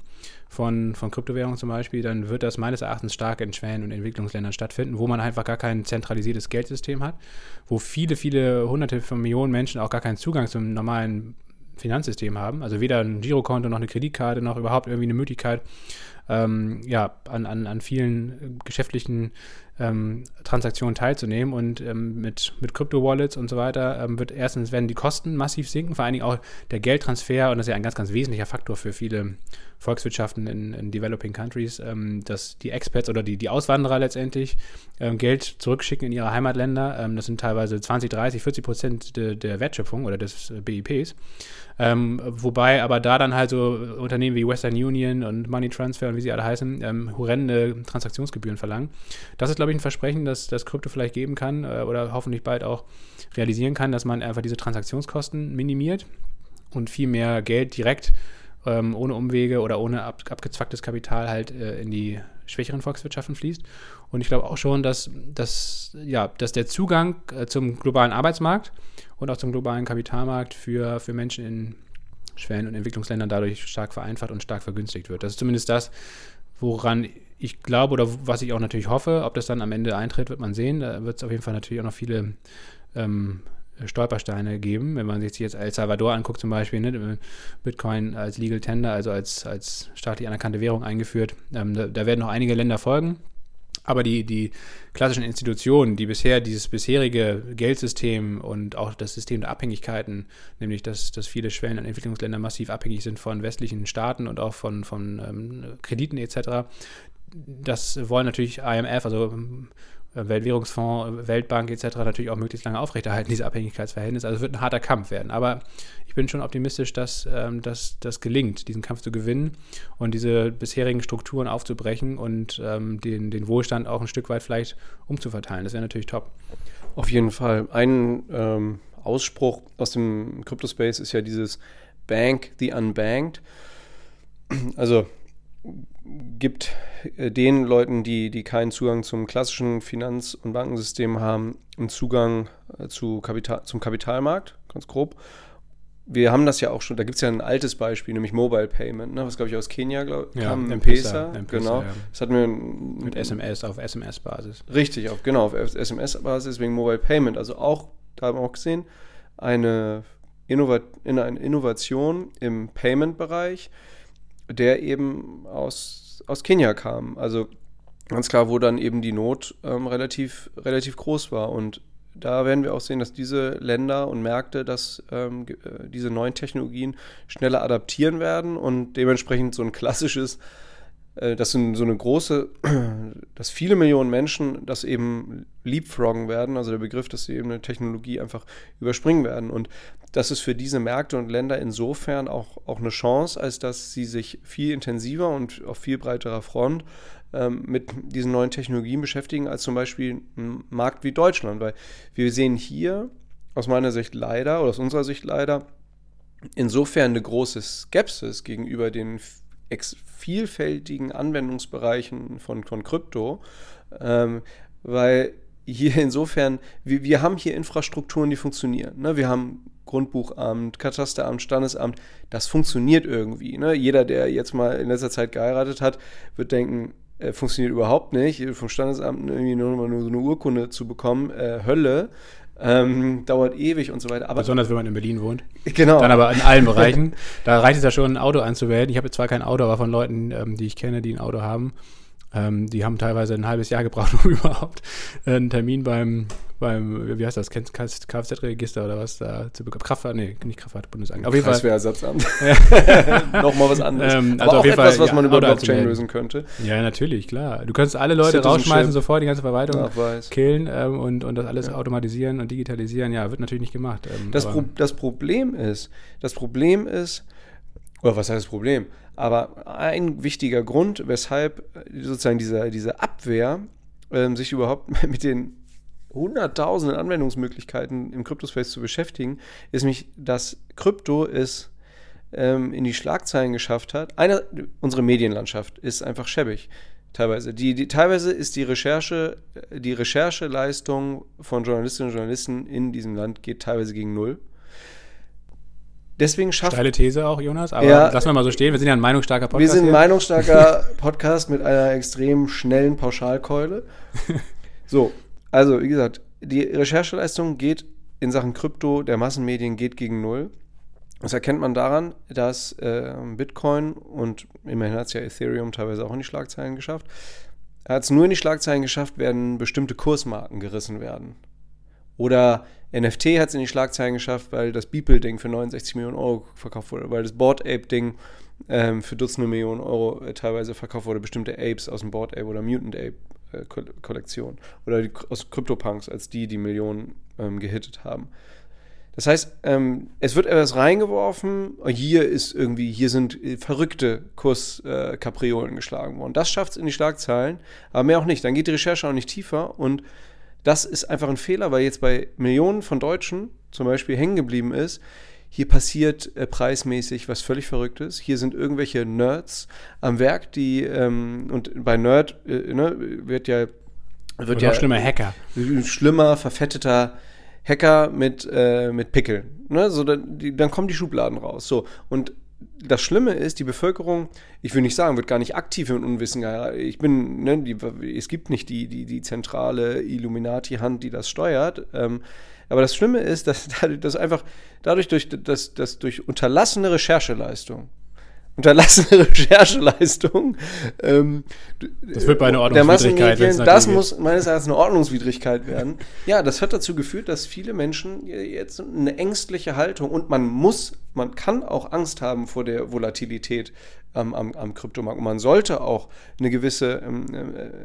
von, von Kryptowährungen zum Beispiel, dann wird das meines Erachtens stark in Schwellen- und Entwicklungsländern stattfinden, wo man einfach gar kein zentralisiertes Geldsystem hat, wo viele, viele hunderte von Millionen Menschen auch gar keinen Zugang zum normalen Finanzsystem haben. Also weder ein Girokonto noch eine Kreditkarte noch überhaupt irgendwie eine Möglichkeit, ähm, ja, an, an, an vielen geschäftlichen ähm, Transaktionen teilzunehmen und ähm, mit, mit Crypto-Wallets und so weiter ähm, wird erstens werden die Kosten massiv sinken, vor allen Dingen auch der Geldtransfer und das ist ja ein ganz, ganz wesentlicher Faktor für viele Volkswirtschaften in, in Developing Countries, ähm, dass die Expats oder die, die Auswanderer letztendlich ähm, Geld zurückschicken in ihre Heimatländer. Ähm, das sind teilweise 20, 30, 40 Prozent de, der Wertschöpfung oder des äh, BIPs. Wobei aber da dann halt so Unternehmen wie Western Union und Money Transfer und wie sie alle heißen, ähm, horrende Transaktionsgebühren verlangen. Das ist, glaube ich, ein Versprechen, das das Krypto vielleicht geben kann äh, oder hoffentlich bald auch realisieren kann, dass man einfach diese Transaktionskosten minimiert und viel mehr Geld direkt ähm, ohne Umwege oder ohne ab, abgezwacktes Kapital halt äh, in die schwächeren Volkswirtschaften fließt. Und ich glaube auch schon, dass, dass, ja, dass der Zugang äh, zum globalen Arbeitsmarkt und auch zum globalen Kapitalmarkt für, für Menschen in Schwellen- und Entwicklungsländern dadurch stark vereinfacht und stark vergünstigt wird. Das ist zumindest das, woran ich glaube oder was ich auch natürlich hoffe. Ob das dann am Ende eintritt, wird man sehen. Da wird es auf jeden Fall natürlich auch noch viele ähm, Stolpersteine geben. Wenn man sich jetzt El Salvador anguckt zum Beispiel, ne, Bitcoin als Legal Tender, also als, als staatlich anerkannte Währung eingeführt. Ähm, da, da werden noch einige Länder folgen. Aber die, die klassischen Institutionen, die bisher dieses bisherige Geldsystem und auch das System der Abhängigkeiten, nämlich dass, dass viele Schwellen- und Entwicklungsländer massiv abhängig sind von westlichen Staaten und auch von, von ähm, Krediten etc., das wollen natürlich IMF, also Weltwährungsfonds, Weltbank etc. natürlich auch möglichst lange aufrechterhalten, diese Abhängigkeitsverhältnisse. Also es wird ein harter Kampf werden. Aber bin schon optimistisch, dass ähm, das gelingt, diesen Kampf zu gewinnen und diese bisherigen Strukturen aufzubrechen und ähm, den, den Wohlstand auch ein Stück weit vielleicht umzuverteilen. Das wäre natürlich top. Auf jeden Fall. Ein ähm, Ausspruch aus dem Crypto-Space ist ja dieses Bank the Unbanked. Also gibt äh, den Leuten, die, die keinen Zugang zum klassischen Finanz- und Bankensystem haben, einen Zugang äh, zu Kapital, zum Kapitalmarkt, ganz grob. Wir haben das ja auch schon, da gibt es ja ein altes Beispiel, nämlich Mobile Payment, ne, was glaube ich aus Kenia glaub, ja, kam, M-Pesa, genau. Ja. Das hatten wir mit SMS auf SMS-Basis. Richtig, auf, genau, auf SMS-Basis, deswegen Mobile Payment. Also auch, da haben wir auch gesehen, eine, Innovat eine Innovation im Payment-Bereich, der eben aus, aus Kenia kam. Also ganz klar, wo dann eben die Not ähm, relativ, relativ groß war. Und da werden wir auch sehen, dass diese Länder und Märkte dass ähm, äh, diese neuen Technologien schneller adaptieren werden und dementsprechend so ein klassisches, dass so eine große, dass viele Millionen Menschen das eben leapfroggen werden, also der Begriff, dass sie eben eine Technologie einfach überspringen werden. Und das ist für diese Märkte und Länder insofern auch, auch eine Chance, als dass sie sich viel intensiver und auf viel breiterer Front ähm, mit diesen neuen Technologien beschäftigen, als zum Beispiel ein Markt wie Deutschland. Weil wir sehen hier aus meiner Sicht leider oder aus unserer Sicht leider insofern eine große Skepsis gegenüber den vielfältigen Anwendungsbereichen von, von Krypto, ähm, weil hier insofern, wir, wir haben hier Infrastrukturen, die funktionieren. Ne? Wir haben Grundbuchamt, Katasteramt, Standesamt, das funktioniert irgendwie. Ne? Jeder, der jetzt mal in letzter Zeit geheiratet hat, wird denken, äh, funktioniert überhaupt nicht. Vom Standesamt irgendwie nur, nur so eine Urkunde zu bekommen, äh, Hölle. Ähm, dauert ewig und so weiter. Aber Besonders wenn man in Berlin wohnt. Genau. Dann aber in allen Bereichen. Da reicht es ja schon, ein Auto anzuwählen. Ich habe zwar kein Auto, aber von Leuten, ähm, die ich kenne, die ein Auto haben, ähm, die haben teilweise ein halbes Jahr gebraucht, um überhaupt äh, einen Termin beim, beim, wie heißt das, Kfz-Register oder was da zu bekommen. Kraftfahrt, nee, nicht Kraftfahrt, Bundesamt. Auf jeden Fall. Kreiswehrersatzamt. Nochmal was anderes. Ähm, Aber also auch auf jeden etwas, Fall, was ja, man über Blockchain lösen könnte. Ja, natürlich, klar. Du könntest alle Leute Citizenship. rausschmeißen, sofort die ganze Verwaltung Nachweis. killen ähm, und, und das alles Ja. automatisieren und digitalisieren. Ja, wird natürlich nicht gemacht. Ähm, Das, Pro das Problem ist, das Problem ist, oder was heißt das Problem? Aber ein wichtiger Grund, weshalb sozusagen diese, diese Abwehr ähm, sich überhaupt mit den hunderttausenden Anwendungsmöglichkeiten im Kryptospace zu beschäftigen, ist nämlich, dass Krypto ist ähm, in die Schlagzeilen geschafft hat. Eine, unsere Medienlandschaft ist einfach schäbig. Teilweise. Die, die, teilweise ist die Recherche, die Rechercheleistung von Journalistinnen und Journalisten in diesem Land geht teilweise gegen null. Deswegen schafft. Steile These auch, Jonas, aber Ja. lassen wir mal so stehen. Wir sind ja ein meinungsstarker Podcast. Wir sind ein hier. meinungsstarker Podcast mit einer extrem schnellen Pauschalkeule. So, also wie gesagt, die Rechercheleistung geht in Sachen Krypto der Massenmedien geht gegen null. Das erkennt man daran, dass äh, Bitcoin und immerhin hat es ja Ethereum teilweise auch in die Schlagzeilen geschafft, hat es nur in die Schlagzeilen geschafft, wenn bestimmte Kursmarken gerissen werden. Oder NFT hat es in die Schlagzeilen geschafft, weil das Beeple-Ding für 69 Millionen Euro verkauft wurde, weil das Board Ape-Ding ähm, für Dutzende Millionen Euro äh, teilweise verkauft wurde, bestimmte Apes aus dem Board Ape oder Mutant Ape äh, Ko- Kollektion oder die, aus CryptoPunks als die, die Millionen ähm, gehittet haben. Das heißt, ähm, es wird etwas reingeworfen, hier ist irgendwie, hier sind äh, verrückte Kurskapriolen äh, geschlagen worden. Das schafft es in die Schlagzeilen, aber mehr auch nicht. Dann geht die Recherche auch nicht tiefer und das ist einfach ein Fehler, weil jetzt bei Millionen von Deutschen zum Beispiel hängen geblieben ist, hier passiert äh, preismäßig was völlig Verrücktes. Hier sind irgendwelche Nerds am Werk, die, ähm, und bei Nerd äh, ne, wird ja, wird ja noch schlimmer, Hacker. ein schlimmer, verfetteter Hacker mit, äh, mit Pickeln. Ne? So, dann, die, dann kommen die Schubladen raus. So, und das Schlimme ist, die Bevölkerung, ich will nicht sagen, wird gar nicht aktiv im Unwissen. Ich bin, ne, die, es gibt nicht die, die, die zentrale Illuminati-Hand, die das steuert. Ähm, aber das Schlimme ist, dass, dass einfach dadurch, durch, dass, dass durch unterlassene Rechercheleistung, unterlassene Rechercheleistung, ähm, Das wird bei einer Ordnungswidrigkeit, Massenmedien, das muss meines Erachtens eine Ordnungswidrigkeit werden. Ja, das hat dazu geführt, dass viele Menschen jetzt eine ängstliche Haltung und man muss, man kann auch Angst haben vor der Volatilität ähm, am, am Kryptomarkt. Und man sollte auch eine gewisse ähm,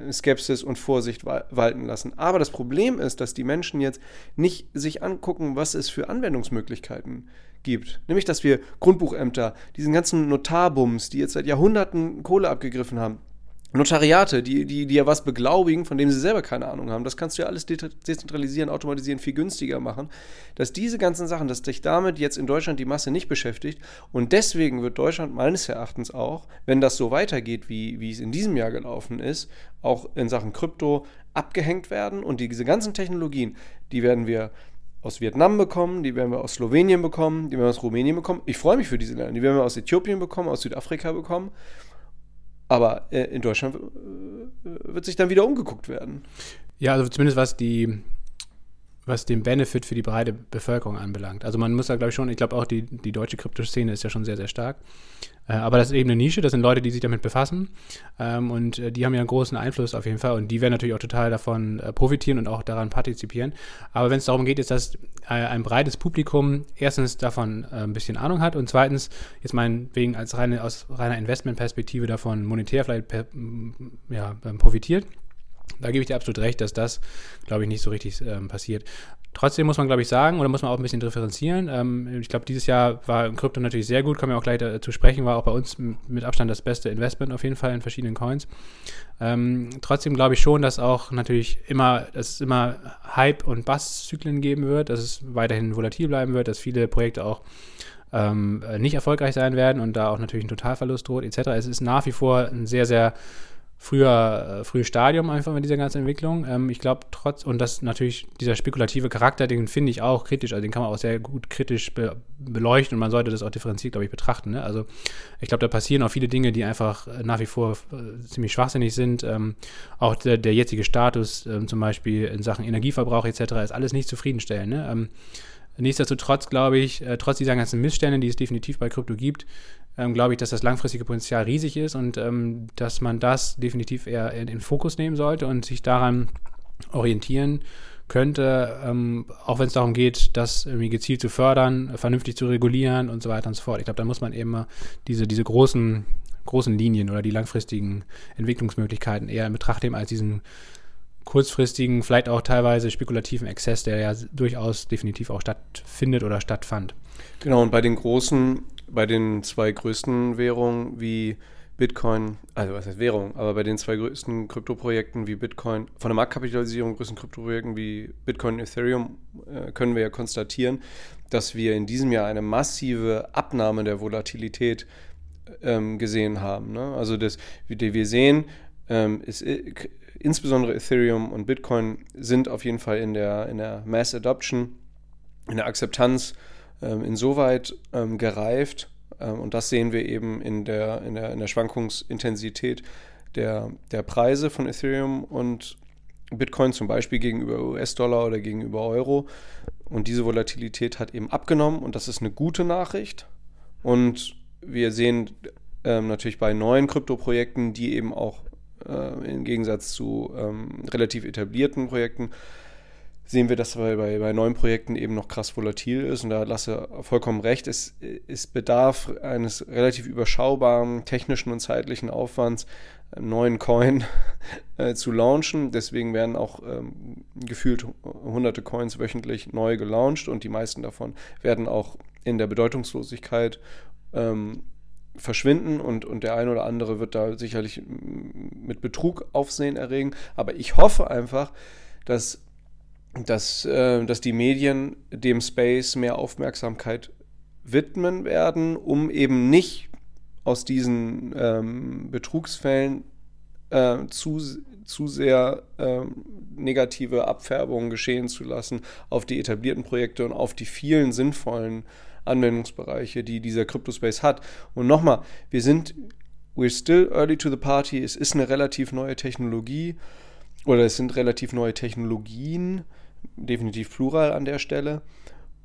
äh, Skepsis und Vorsicht wa- walten lassen. Aber das Problem ist, dass die Menschen jetzt nicht sich angucken, was es für Anwendungsmöglichkeiten gibt. Nämlich, dass wir Grundbuchämter, diesen ganzen Notarbums, die jetzt seit Jahrhunderten Kohle abgegriffen haben, Notariate, die, die, die ja was beglaubigen, von dem sie selber keine Ahnung haben, das kannst du ja alles de- dezentralisieren, automatisieren, viel günstiger machen. Dass diese ganzen Sachen, dass dich damit jetzt in Deutschland die Masse nicht beschäftigt und deswegen wird Deutschland meines Erachtens auch, wenn das so weitergeht, wie, wie es in diesem Jahr gelaufen ist, auch in Sachen Krypto abgehängt werden und diese ganzen Technologien, die werden wir aus Vietnam bekommen, die werden wir aus Slowenien bekommen, die werden wir aus Rumänien bekommen. Ich freue mich für diese Länder. Die werden wir aus Äthiopien bekommen, aus Südafrika bekommen. Aber äh, in Deutschland äh, wird sich dann wieder umgeguckt werden. Ja, also zumindest was die, was den Benefit für die breite Bevölkerung anbelangt. Also man muss da, glaube ich, schon, ich glaube auch die, die deutsche Kryptoszene ist ja schon sehr, sehr stark. Äh, aber das ist eben eine Nische, das sind Leute, die sich damit befassen. Ähm, und äh, die haben ja einen großen Einfluss auf jeden Fall. Und die werden natürlich auch total davon äh, profitieren und auch daran partizipieren. Aber wenn es darum geht, jetzt, dass äh, ein breites Publikum erstens davon äh, ein bisschen Ahnung hat und zweitens, jetzt meinetwegen als reine, aus reiner Investmentperspektive davon monetär vielleicht per, ja, profitiert, da gebe ich dir absolut recht, dass das, glaube ich, nicht so richtig ähm, passiert. Trotzdem muss man, glaube ich, sagen, oder muss man auch ein bisschen differenzieren. Ähm, ich glaube, dieses Jahr war Krypto natürlich sehr gut, kommen wir auch gleich dazu sprechen, war auch bei uns mit Abstand das beste Investment auf jeden Fall in verschiedenen Coins. Ähm, trotzdem glaube ich schon, dass auch natürlich immer, dass es immer Hype- und Bass-Zyklen geben wird, dass es weiterhin volatil bleiben wird, dass viele Projekte auch ähm, äh, nicht erfolgreich sein werden und da auch natürlich ein Totalverlust droht, etc. Es ist nach wie vor ein sehr, sehr früher, äh, frühes Stadium einfach mit dieser ganzen Entwicklung. Ähm, ich glaube trotz, und das natürlich, dieser spekulative Charakter, den finde ich auch kritisch, also den kann man auch sehr gut kritisch be beleuchten und man sollte das auch differenziert, glaube ich, betrachten. Ne? Also ich glaube, da passieren auch viele Dinge, die einfach äh, nach wie vor äh, ziemlich schwachsinnig sind. Ähm, auch der, der jetzige Status, ähm, zum Beispiel in Sachen Energieverbrauch etc., ist alles nicht zufriedenstellend. Ne? Ähm, Nichtsdestotrotz glaube ich, äh, trotz dieser ganzen Missstände, die es definitiv bei Krypto gibt, ähm, glaube ich, dass das langfristige Potenzial riesig ist und ähm, dass man das definitiv eher in den Fokus nehmen sollte und sich daran orientieren könnte, ähm, auch wenn es darum geht, das irgendwie gezielt zu fördern, vernünftig zu regulieren und so weiter und so fort. Ich glaube, da muss man eben diese, diese großen, großen Linien oder die langfristigen Entwicklungsmöglichkeiten eher in Betracht nehmen als diesen kurzfristigen, vielleicht auch teilweise spekulativen Exzess, der ja durchaus definitiv auch stattfindet oder stattfand. Genau, und bei den großen, bei den zwei größten Währungen wie Bitcoin, also was heißt Währung, aber bei den zwei größten Kryptoprojekten wie Bitcoin, von der Marktkapitalisierung größten Kryptoprojekten wie Bitcoin und Ethereum, äh, können wir ja konstatieren, dass wir in diesem Jahr eine massive Abnahme der Volatilität ähm, gesehen haben. Ne? Also das, wie wir sehen, ähm, ist, äh, insbesondere Ethereum und Bitcoin sind auf jeden Fall in der, in der Mass Adoption, in der Akzeptanz insoweit ähm, gereift, ähm, und das sehen wir eben in der, in der, in der Schwankungsintensität der, der Preise von Ethereum und Bitcoin zum Beispiel gegenüber US-Dollar oder gegenüber Euro. Und diese Volatilität hat eben abgenommen und das ist eine gute Nachricht. Und wir sehen ähm, natürlich bei neuen Kryptoprojekten, die eben auch äh, im Gegensatz zu ähm, relativ etablierten Projekten sehen wir, dass bei, bei, bei neuen Projekten eben noch krass volatil ist. Und da lasse vollkommen recht. Es, es bedarf eines relativ überschaubaren technischen und zeitlichen Aufwands, einen neuen Coin äh, zu launchen. Deswegen werden auch ähm, gefühlt hunderte Coins wöchentlich neu gelauncht und die meisten davon werden auch in der Bedeutungslosigkeit ähm, verschwinden und, und der eine oder andere wird da sicherlich mit Betrug Aufsehen erregen. Aber ich hoffe einfach, dass dass, äh, dass die Medien dem Space mehr Aufmerksamkeit widmen werden, um eben nicht aus diesen ähm, Betrugsfällen äh, zu, zu sehr äh, negative Abfärbungen geschehen zu lassen auf die etablierten Projekte und auf die vielen sinnvollen Anwendungsbereiche, die dieser Cryptospace hat. Und nochmal, wir sind, we're still early to the party, es ist eine relativ neue Technologie oder es sind relativ neue Technologien, definitiv Plural an der Stelle.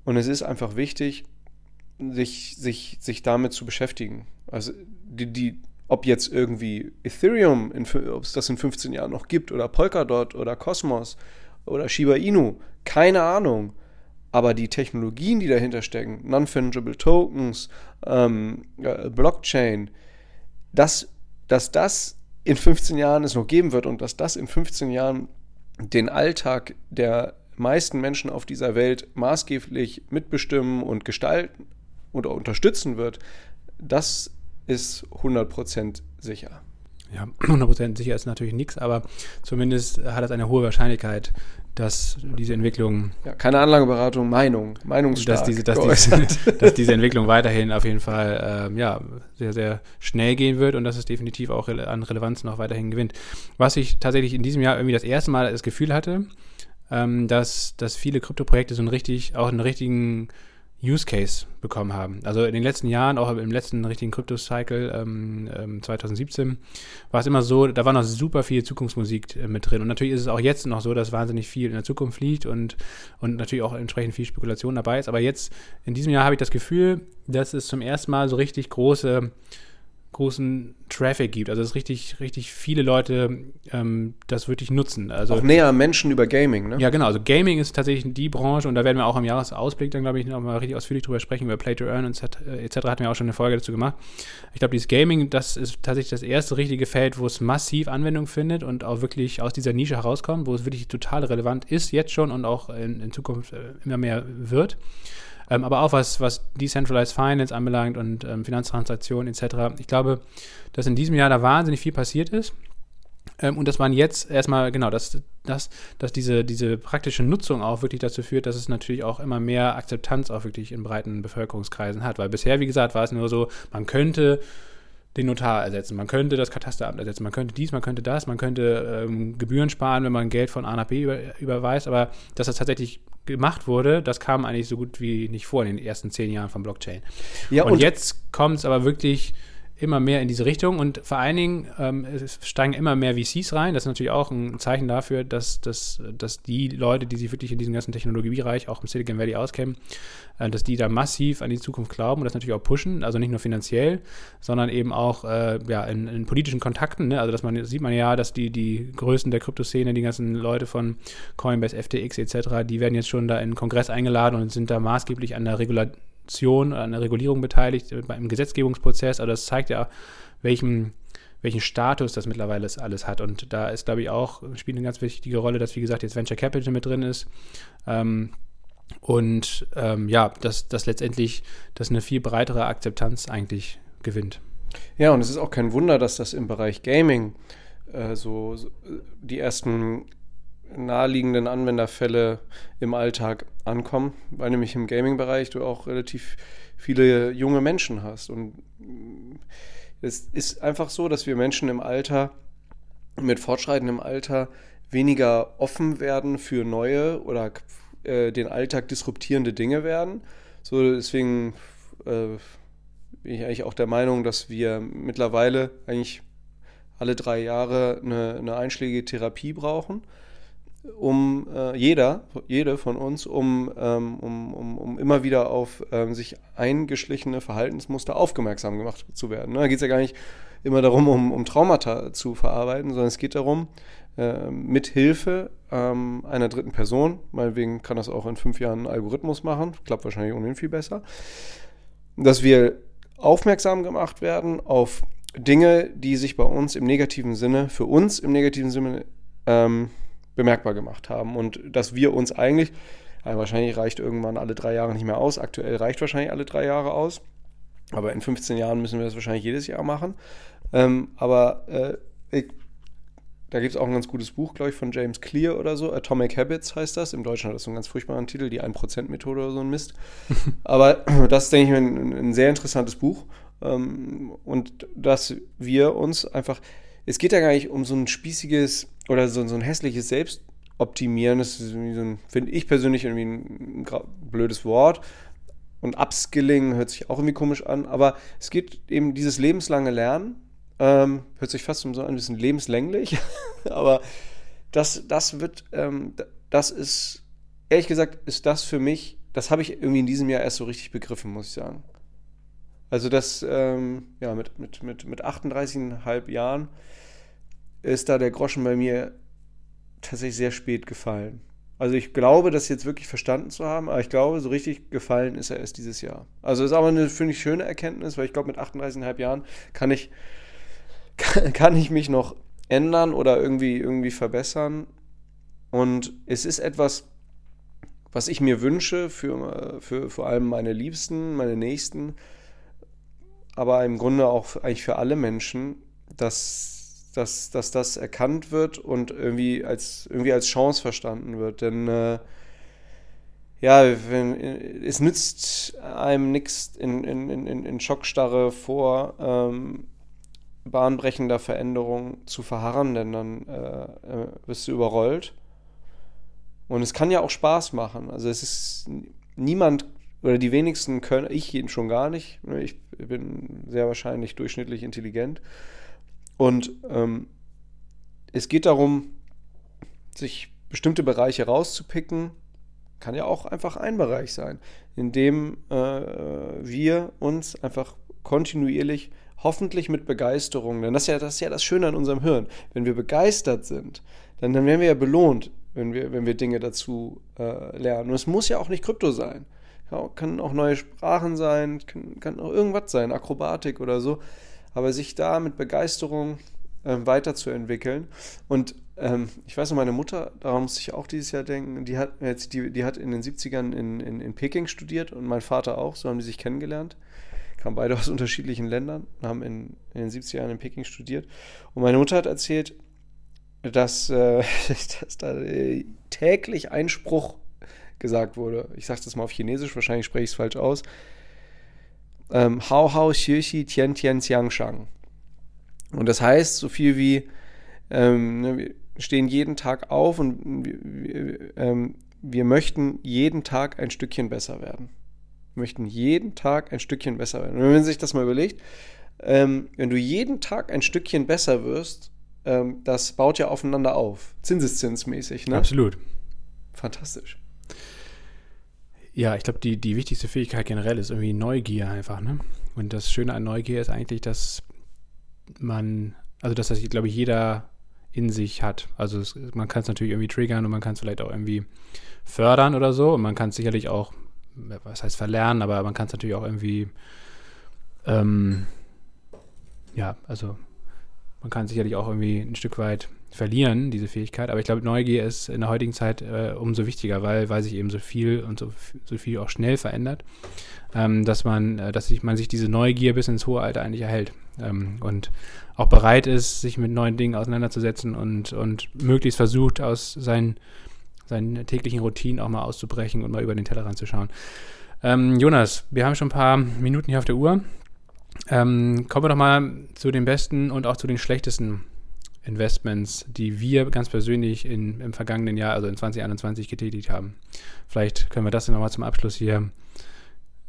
Und es ist einfach wichtig, sich, sich, sich damit zu beschäftigen. Also die, die, ob jetzt irgendwie Ethereum, ob es das in 15 Jahren noch gibt, oder Polkadot oder Cosmos oder Shiba Inu, keine Ahnung. Aber die Technologien, die dahinter stecken, Non-Fungible Tokens, ähm, äh, Blockchain, dass, dass das in 15 Jahren es noch geben wird und dass das in 15 Jahren den Alltag der meisten Menschen auf dieser Welt maßgeblich mitbestimmen und gestalten oder unterstützen wird, das ist 100% sicher. Ja, 100% sicher ist natürlich nichts, aber zumindest hat es eine hohe Wahrscheinlichkeit, dass diese Entwicklung. Ja, keine Anlageberatung, Meinung, Meinungsstark. Dass diese, dass, diese, dass diese Entwicklung weiterhin auf jeden Fall ähm, ja, sehr, sehr schnell gehen wird und dass es definitiv auch an Relevanz noch weiterhin gewinnt. Was ich tatsächlich in diesem Jahr irgendwie das erste Mal das Gefühl hatte, ähm, dass, dass viele Krypto-Projekte so einen richtig, auch einen richtigen Use Case bekommen haben. Also in den letzten Jahren, auch im letzten richtigen Crypto-Cycle ähm, ähm, 2017, war es immer so, da war noch super viel Zukunftsmusik äh, mit drin. Und natürlich ist es auch jetzt noch so, dass wahnsinnig viel in der Zukunft liegt und, und natürlich auch entsprechend viel Spekulation dabei ist. Aber jetzt, in diesem Jahr, habe ich das Gefühl, dass es zum ersten Mal so richtig große großen Traffic gibt. Also dass richtig, richtig viele Leute ähm, das wirklich nutzen. Also, auch näher Menschen über Gaming, ne? Ja, genau. Also Gaming ist tatsächlich die Branche und da werden wir auch im Jahresausblick dann, glaube ich, nochmal richtig ausführlich drüber sprechen, über Play to Earn und etc. hatten wir auch schon eine Folge dazu gemacht. Ich glaube, dieses Gaming, das ist tatsächlich das erste richtige Feld, wo es massiv Anwendung findet und auch wirklich aus dieser Nische herauskommt, wo es wirklich total relevant ist, jetzt schon und auch in, in Zukunft äh, immer mehr wird. Ähm, aber auch was, was Decentralized Finance anbelangt und ähm, Finanztransaktionen etc. Ich glaube, dass in diesem Jahr da wahnsinnig viel passiert ist. Ähm, und dass man jetzt erstmal, genau, dass, dass, dass diese, diese praktische Nutzung auch wirklich dazu führt, dass es natürlich auch immer mehr Akzeptanz auch wirklich in breiten Bevölkerungskreisen hat. Weil bisher, wie gesagt, war es nur so, man könnte den Notar ersetzen, man könnte das Katasteramt ersetzen, man könnte dies, man könnte das, man könnte ähm, Gebühren sparen, wenn man Geld von A nach B über, überweist, aber dass das tatsächlich gemacht wurde, das kam eigentlich so gut wie nicht vor in den ersten zehn Jahren von Blockchain. Ja, und, und jetzt kommt es aber wirklich immer mehr in diese Richtung und vor allen Dingen ähm, steigen immer mehr VCs rein. Das ist natürlich auch ein Zeichen dafür, dass, dass, dass die Leute, die sich wirklich in diesem ganzen Technologiebereich, auch im Silicon Valley auskennen, äh, dass die da massiv an die Zukunft glauben und das natürlich auch pushen. Also nicht nur finanziell, sondern eben auch äh, ja, in, in, politischen Kontakten. Ne? Also dass man sieht man ja, dass die, die Größen der Kryptoszene, die ganzen Leute von Coinbase, FTX etc., die werden jetzt schon da in den Kongress eingeladen und sind da maßgeblich an der Regulation Regulation, an der Regulierung beteiligt, im Gesetzgebungsprozess. Also das zeigt ja, welchen, welchen Status das mittlerweile alles hat. Und da ist, glaube ich, auch, spielt eine ganz wichtige Rolle, dass, wie gesagt, jetzt Venture Capital mit drin ist. Ähm, und ähm, ja, dass, dass letztendlich das eine viel breitere Akzeptanz eigentlich gewinnt. Ja, und es ist auch kein Wunder, dass das im Bereich Gaming äh, so, so die ersten naheliegenden Anwenderfälle im Alltag ankommen, weil nämlich im Gaming-Bereich du auch relativ viele junge Menschen hast. Und es ist einfach so, dass wir Menschen im Alter, mit fortschreitendem Alter, weniger offen werden für neue oder äh, den Alltag disruptierende Dinge werden. So, deswegen äh, bin ich eigentlich auch der Meinung, dass wir mittlerweile eigentlich alle drei Jahre eine, eine einschlägige Therapie brauchen um äh, jeder, jede von uns, um, ähm, um, um, um immer wieder auf ähm, sich eingeschlichene Verhaltensmuster aufmerksam gemacht zu werden. Ne? Da geht es ja gar nicht immer darum, um, um Traumata zu verarbeiten, sondern es geht darum, äh, mit Hilfe ähm, einer dritten Person, meinetwegen kann das auch in fünf Jahren ein Algorithmus machen, klappt wahrscheinlich ohnehin viel besser, dass wir aufmerksam gemacht werden auf Dinge, die sich bei uns im negativen Sinne, für uns im negativen Sinne ähm, bemerkbar gemacht haben und dass wir uns eigentlich, ja, wahrscheinlich reicht irgendwann alle drei Jahre nicht mehr aus, aktuell reicht wahrscheinlich alle drei Jahre aus, aber in 15 Jahren müssen wir das wahrscheinlich jedes Jahr machen. Ähm, aber äh, ich, da gibt es auch ein ganz gutes Buch, glaube ich, von James Clear oder so. Atomic Habits heißt das. Im Deutschen hat das so einen ganz furchtbaren Titel, die 1%-Methode oder so ein Mist. Aber das ist, denke ich, ein, ein sehr interessantes Buch. Ähm, und dass wir uns einfach, es geht ja gar nicht um so ein spießiges oder so, so ein hässliches Selbstoptimieren. Das ist so ein, finde ich persönlich irgendwie ein, ein blödes Wort. Und Upskilling hört sich auch irgendwie komisch an, aber es geht eben dieses lebenslange Lernen. Ähm, hört sich fast so ein bisschen lebenslänglich, aber das, das wird, ähm, das ist, ehrlich gesagt, ist das für mich, das habe ich irgendwie in diesem Jahr erst so richtig begriffen, muss ich sagen. Also das, ähm, ja, mit, mit, mit, mit 38,5 Jahren ist da der Groschen bei mir tatsächlich sehr spät gefallen. Also ich glaube, das jetzt wirklich verstanden zu haben, aber ich glaube, so richtig gefallen ist er erst dieses Jahr. Also ist aber eine, finde ich, schöne Erkenntnis, weil ich glaube, mit 38,5 Jahren kann ich, kann, kann ich mich noch ändern oder irgendwie, irgendwie verbessern. Und es ist etwas, was ich mir wünsche für, für vor allem meine Liebsten, meine Nächsten, aber im Grunde auch eigentlich für alle Menschen, dass dass, dass das erkannt wird und irgendwie als, irgendwie als Chance verstanden wird. Denn äh, ja, wenn, es nützt einem nichts in, in, in, in Schockstarre vor ähm, bahnbrechender Veränderung zu verharren, denn dann äh, äh, wirst du überrollt. Und es kann ja auch Spaß machen. Also es ist niemand oder die wenigsten können, ich schon gar nicht. Ich bin sehr wahrscheinlich durchschnittlich intelligent. Und ähm, es geht darum, sich bestimmte Bereiche rauszupicken. Kann ja auch einfach ein Bereich sein, in dem äh, wir uns einfach kontinuierlich, hoffentlich mit Begeisterung, denn das ist, ja, das ist ja das Schöne an unserem Hirn. Wenn wir begeistert sind, dann, dann werden wir ja belohnt, wenn wir, wenn wir Dinge dazu äh, lernen. Und es muss ja auch nicht Krypto sein. Ja, kann auch neue Sprachen sein, kann, kann auch irgendwas sein, Akrobatik oder so aber sich da mit Begeisterung ähm, weiterzuentwickeln. Und ähm, ich weiß noch, meine Mutter, daran musste ich auch dieses Jahr denken, die hat, jetzt, die, die hat in den 70ern in, in, in Peking studiert und mein Vater auch, so haben die sich kennengelernt. Kamen beide aus unterschiedlichen Ländern, haben in, in den 70er Jahren in Peking studiert. Und meine Mutter hat erzählt, dass, äh, dass da äh, täglich ein Spruch gesagt wurde. Ich sage das mal auf Chinesisch, wahrscheinlich spreche ich es falsch aus ähm, Hao Hao Xie Xi Tian Tian Xiang Shang. Und das heißt so viel wie, ähm, ne, wir stehen jeden Tag auf und wir, wir, ähm, wir möchten jeden Tag ein Stückchen besser werden. Wir möchten jeden Tag ein Stückchen besser werden. Und wenn man sich das mal überlegt, ähm, wenn du jeden Tag ein Stückchen besser wirst, ähm, das baut ja aufeinander auf. Zinseszinsmäßig, ne? Absolut. Fantastisch. Ja, ich glaube, die, die wichtigste Fähigkeit generell ist irgendwie Neugier einfach, ne? Und das Schöne an Neugier ist eigentlich, dass man, also dass das, glaube ich, jeder in sich hat. Also es, man kann es natürlich irgendwie triggern und man kann es vielleicht auch irgendwie fördern oder so. Und man kann es sicherlich auch, was heißt verlernen, aber man kann es natürlich auch irgendwie, ähm, ja, also man kann sicherlich auch irgendwie ein Stück weit verlieren, diese Fähigkeit. Aber ich glaube, Neugier ist in der heutigen Zeit äh, umso wichtiger, weil, weil sich eben so viel und so, so viel auch schnell verändert, ähm, dass man, äh, dass sich, man sich diese Neugier bis ins hohe Alter eigentlich erhält. Ähm, und auch bereit ist, sich mit neuen Dingen auseinanderzusetzen und, und möglichst versucht, aus seinen, seinen täglichen Routinen auch mal auszubrechen und mal über den Tellerrand zu schauen. Ähm, Jonas, wir haben schon ein paar Minuten hier auf der Uhr. Ähm, kommen wir doch mal zu den besten und auch zu den schlechtesten Investments, die wir ganz persönlich in, im vergangenen Jahr, also in 2021, getätigt haben. Vielleicht können wir das nochmal zum Abschluss hier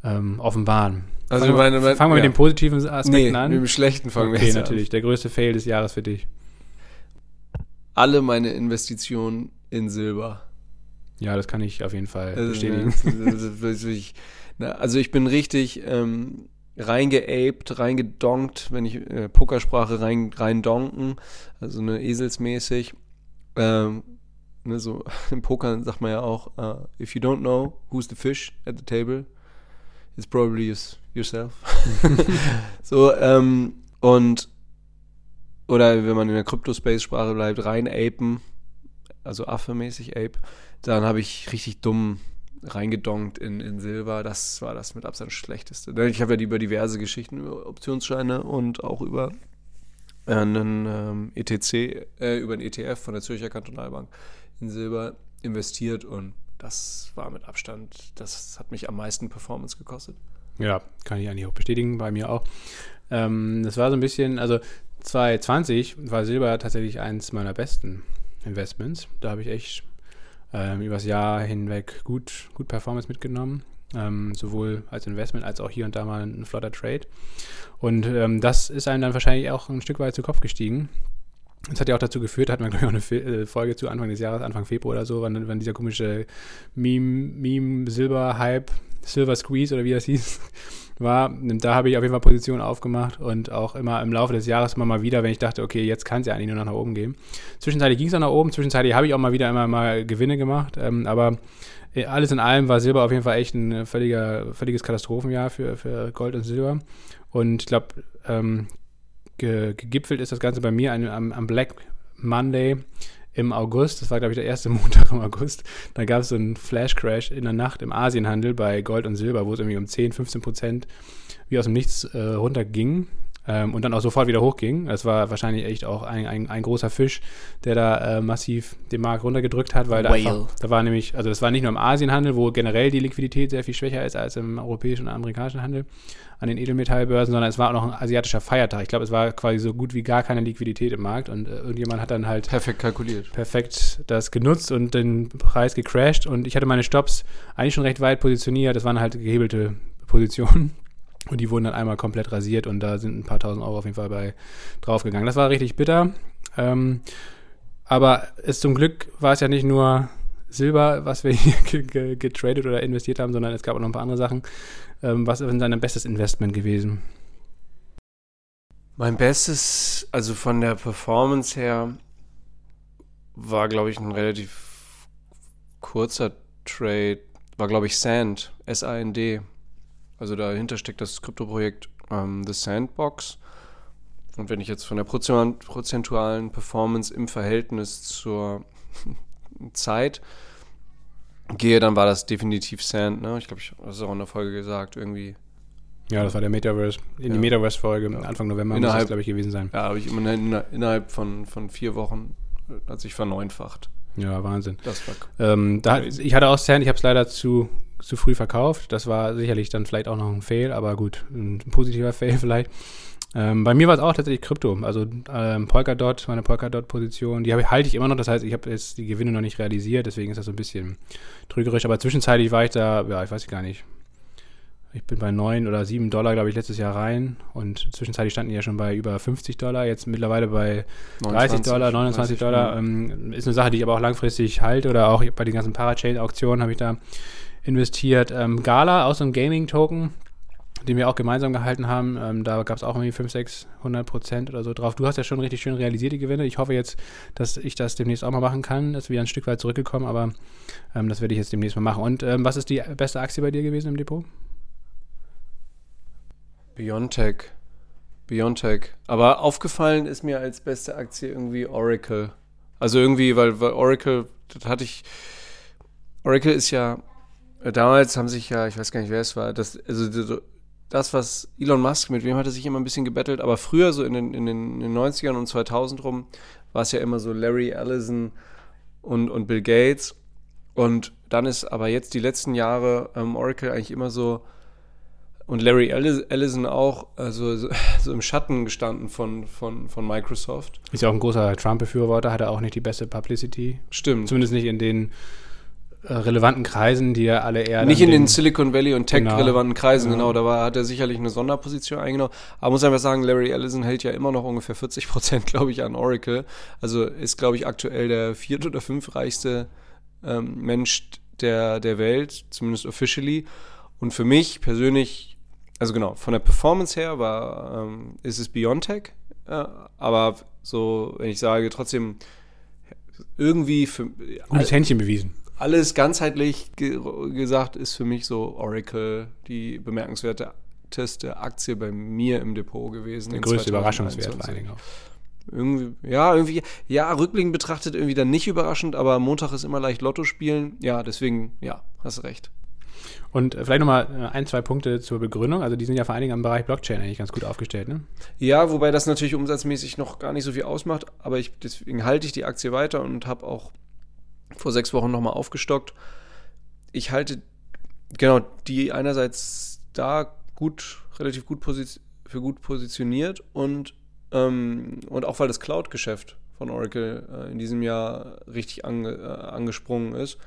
ähm, offenbaren. Also fangen, meine, meine, fangen wir ja. mit den positiven Aspekten Nee, an. mit dem Schlechten fangen wir okay, jetzt natürlich. Der größte Fail des Jahres für dich. Alle meine Investitionen in Silber. Ja, das kann ich auf jeden Fall Also, bestätigen. ne, Also ich bin richtig ähm, reingeaped, reingedonkt, wenn ich äh, Pokersprache rein, reindonken, also ne, eselsmäßig. Ähm, ne, so im Pokern sagt man ja auch, uh, if you don't know who's the fish at the table, it's probably yours- yourself. so, ähm, und oder wenn man in der Crypto-Space-Sprache bleibt, rein apen, also Affe-mäßig ape, dann habe ich richtig dumm reingedonkt in, in Silber. Das war das mit Abstand schlechteste. Ich habe ja über diverse Geschichten über Optionsscheine und auch über einen ähm, ETC, äh, über einen ETF von der Zürcher Kantonalbank in Silber investiert und das war mit Abstand, das hat mich am meisten Performance gekostet. Ja, kann ich eigentlich auch bestätigen, bei mir auch. Ähm, das war so ein bisschen, also 2020 war Silber tatsächlich eins meiner besten Investments. Da habe ich echt ähm, übers Jahr hinweg gut, gut Performance mitgenommen. Ähm, sowohl als Investment als auch hier und da mal ein flotter Trade. Und ähm, das ist einem dann wahrscheinlich auch ein Stück weit zu Kopf gestiegen. Das hat ja auch dazu geführt, hat man, glaube ich, auch eine äh, Folge zu Anfang des Jahres, Anfang Februar oder so, wann, wann dieser komische Meme, Meme Silber Hype, Silver Squeeze oder wie das hieß, war. Da habe ich auf jeden Fall Positionen aufgemacht und auch immer im Laufe des Jahres immer mal wieder, wenn ich dachte, okay, jetzt kann es ja eigentlich nur noch nach oben gehen. Zwischenzeitlich ging es auch nach oben, zwischenzeitlich habe ich auch mal wieder immer mal Gewinne gemacht, ähm, aber äh, alles in allem war Silber auf jeden Fall echt ein völliger, völliges Katastrophenjahr für, für Gold und Silber. Und ich glaube, ähm, ge, gegipfelt ist das Ganze bei mir am, am Black Monday im August. Das war, glaube ich, der erste Montag im August. Da gab es so einen Flash-Crash in der Nacht im Asienhandel bei Gold und Silber, wo es irgendwie um 10, 15 Prozent wie aus dem Nichts äh, runterging. Ähm, und dann auch sofort wieder hochging. Das war wahrscheinlich echt auch ein, ein, ein großer Fisch, der da äh, massiv den Markt runtergedrückt hat, weil da, einfach, da war nämlich, also das war nicht nur im Asienhandel, wo generell die Liquidität sehr viel schwächer ist als im europäischen und amerikanischen Handel an den Edelmetallbörsen, sondern es war auch noch ein asiatischer Feiertag. Ich glaube, es war quasi so gut wie gar keine Liquidität im Markt und äh, irgendjemand hat dann halt Perfekt kalkuliert. perfekt das genutzt und den Preis gecrashed und ich hatte meine Stops eigentlich schon recht weit positioniert. Das waren halt gehebelte Positionen und die wurden dann einmal komplett rasiert und da sind ein paar tausend Euro auf jeden Fall bei draufgegangen. Das war richtig bitter. Ähm, aber es zum Glück war es ja nicht nur Silber, was wir hier ge- ge- getradet oder investiert haben, sondern es gab auch noch ein paar andere Sachen. Ähm, was ist denn dein bestes Investment gewesen? Mein bestes, also von der Performance her, war, glaube ich, ein relativ kurzer Trade. War, glaube ich, Sand, S-A-N-D. Also dahinter steckt das Kryptoprojekt ähm, The Sandbox. Und wenn ich jetzt von der prozentualen- Performance im Verhältnis zur Zeit gehe, dann war das definitiv Sand. Ne? Ich glaube, ich habe es auch in der Folge gesagt, irgendwie Ja, das war der Metaverse, in die Ja. Metaverse-Folge Ja. Anfang November muss das, Innerhalb- glaube ich, gewesen sein. Ja, habe ich immer inner- innerhalb von, von vier Wochen äh, hat sich verneunfacht. Ja, Wahnsinn. Das war Ähm, da, ich hatte auch Sand, ich habe es leider zu, zu früh verkauft. Das war sicherlich dann vielleicht auch noch ein Fail, aber gut, ein positiver Fail vielleicht. Ähm, bei mir war es auch tatsächlich Krypto, also ähm, Polkadot, meine Polkadot-Position, die ich, halte ich immer noch, das heißt, ich habe jetzt die Gewinne noch nicht realisiert, deswegen ist das so ein bisschen trügerisch, aber zwischenzeitlich war ich da, ja, ich weiß gar nicht, ich bin bei 9 oder 7 Dollar, glaube ich, letztes Jahr rein und zwischenzeitlich standen die ja schon bei über 50 Dollar, jetzt mittlerweile bei 30 Dollar, 29 Dollar. ja. Ähm, ist eine Sache, die ich aber auch langfristig halte oder auch bei den ganzen Parachain-Auktionen habe ich da investiert. Ähm, Gala, auch so ein Gaming-Token, den wir auch gemeinsam gehalten haben. Ähm, da gab es auch irgendwie 5, 600 Prozent oder so drauf. Du hast ja schon richtig schön realisiert die Gewinne. Ich hoffe jetzt, dass ich das demnächst auch mal machen kann. Das ist ein Stück weit zurückgekommen, aber ähm, das werde ich jetzt demnächst mal machen. Und ähm, was ist die beste Aktie bei dir gewesen im Depot? Biontech. Biontech. Aber aufgefallen ist mir als beste Aktie irgendwie Oracle. Also irgendwie, weil, weil Oracle, das hatte ich. Oracle ist ja. Damals haben sich ja, ich weiß gar nicht, wer es war, das, also das, was Elon Musk, mit wem hat er sich immer ein bisschen gebettelt, aber früher, so in den, in den, in den 90ern und 2000 rum, war es ja immer so Larry Ellison und, und Bill Gates. Und dann ist aber jetzt die letzten Jahre ähm, Oracle eigentlich immer so und Larry Ellison auch also so, im Schatten gestanden von, von, von Microsoft. Ist ja auch ein großer Trump-Befürworter, hat er auch nicht die beste Publicity. Stimmt. Zumindest nicht in den äh, relevanten Kreisen, die ja alle eher. Nicht in den, den Silicon Valley und Tech-relevanten genau, Kreisen, genau. genau. Da war, hat er sicherlich eine Sonderposition eingenommen. Aber muss einfach sagen, Larry Ellison hält ja immer noch ungefähr 40 Prozent, glaube ich, an Oracle. Also ist, glaube ich, aktuell der viert- oder fünfreichste ähm, Mensch der, der Welt, zumindest officially. Und für mich persönlich also genau, von der Performance her war, ähm, ist es Biontech, äh, aber so, wenn ich sage, trotzdem irgendwie für. Gutes Händchen bewiesen. Alles ganzheitlich ge gesagt ist für mich so Oracle die bemerkenswerteste Aktie bei mir im Depot gewesen. Der größte Überraschungswert vor allen Dingen auch. Irgendwie, ja, irgendwie, ja, rückblickend betrachtet irgendwie dann nicht überraschend, aber Montag ist immer leicht Lotto spielen. Ja, deswegen, ja, hast recht. Und äh, vielleicht nochmal äh, ein, zwei Punkte zur Begründung. Also die sind ja vor allen Dingen im Bereich Blockchain eigentlich ganz gut aufgestellt, ne? Ja, wobei das natürlich umsatzmäßig noch gar nicht so viel ausmacht, aber ich, deswegen halte ich die Aktie weiter und habe auch vor sechs Wochen nochmal aufgestockt. Ich halte genau die einerseits da gut, relativ gut für gut positioniert und, ähm, und auch weil das Cloud-Geschäft von Oracle äh, in diesem Jahr richtig ange, äh, angesprungen ist.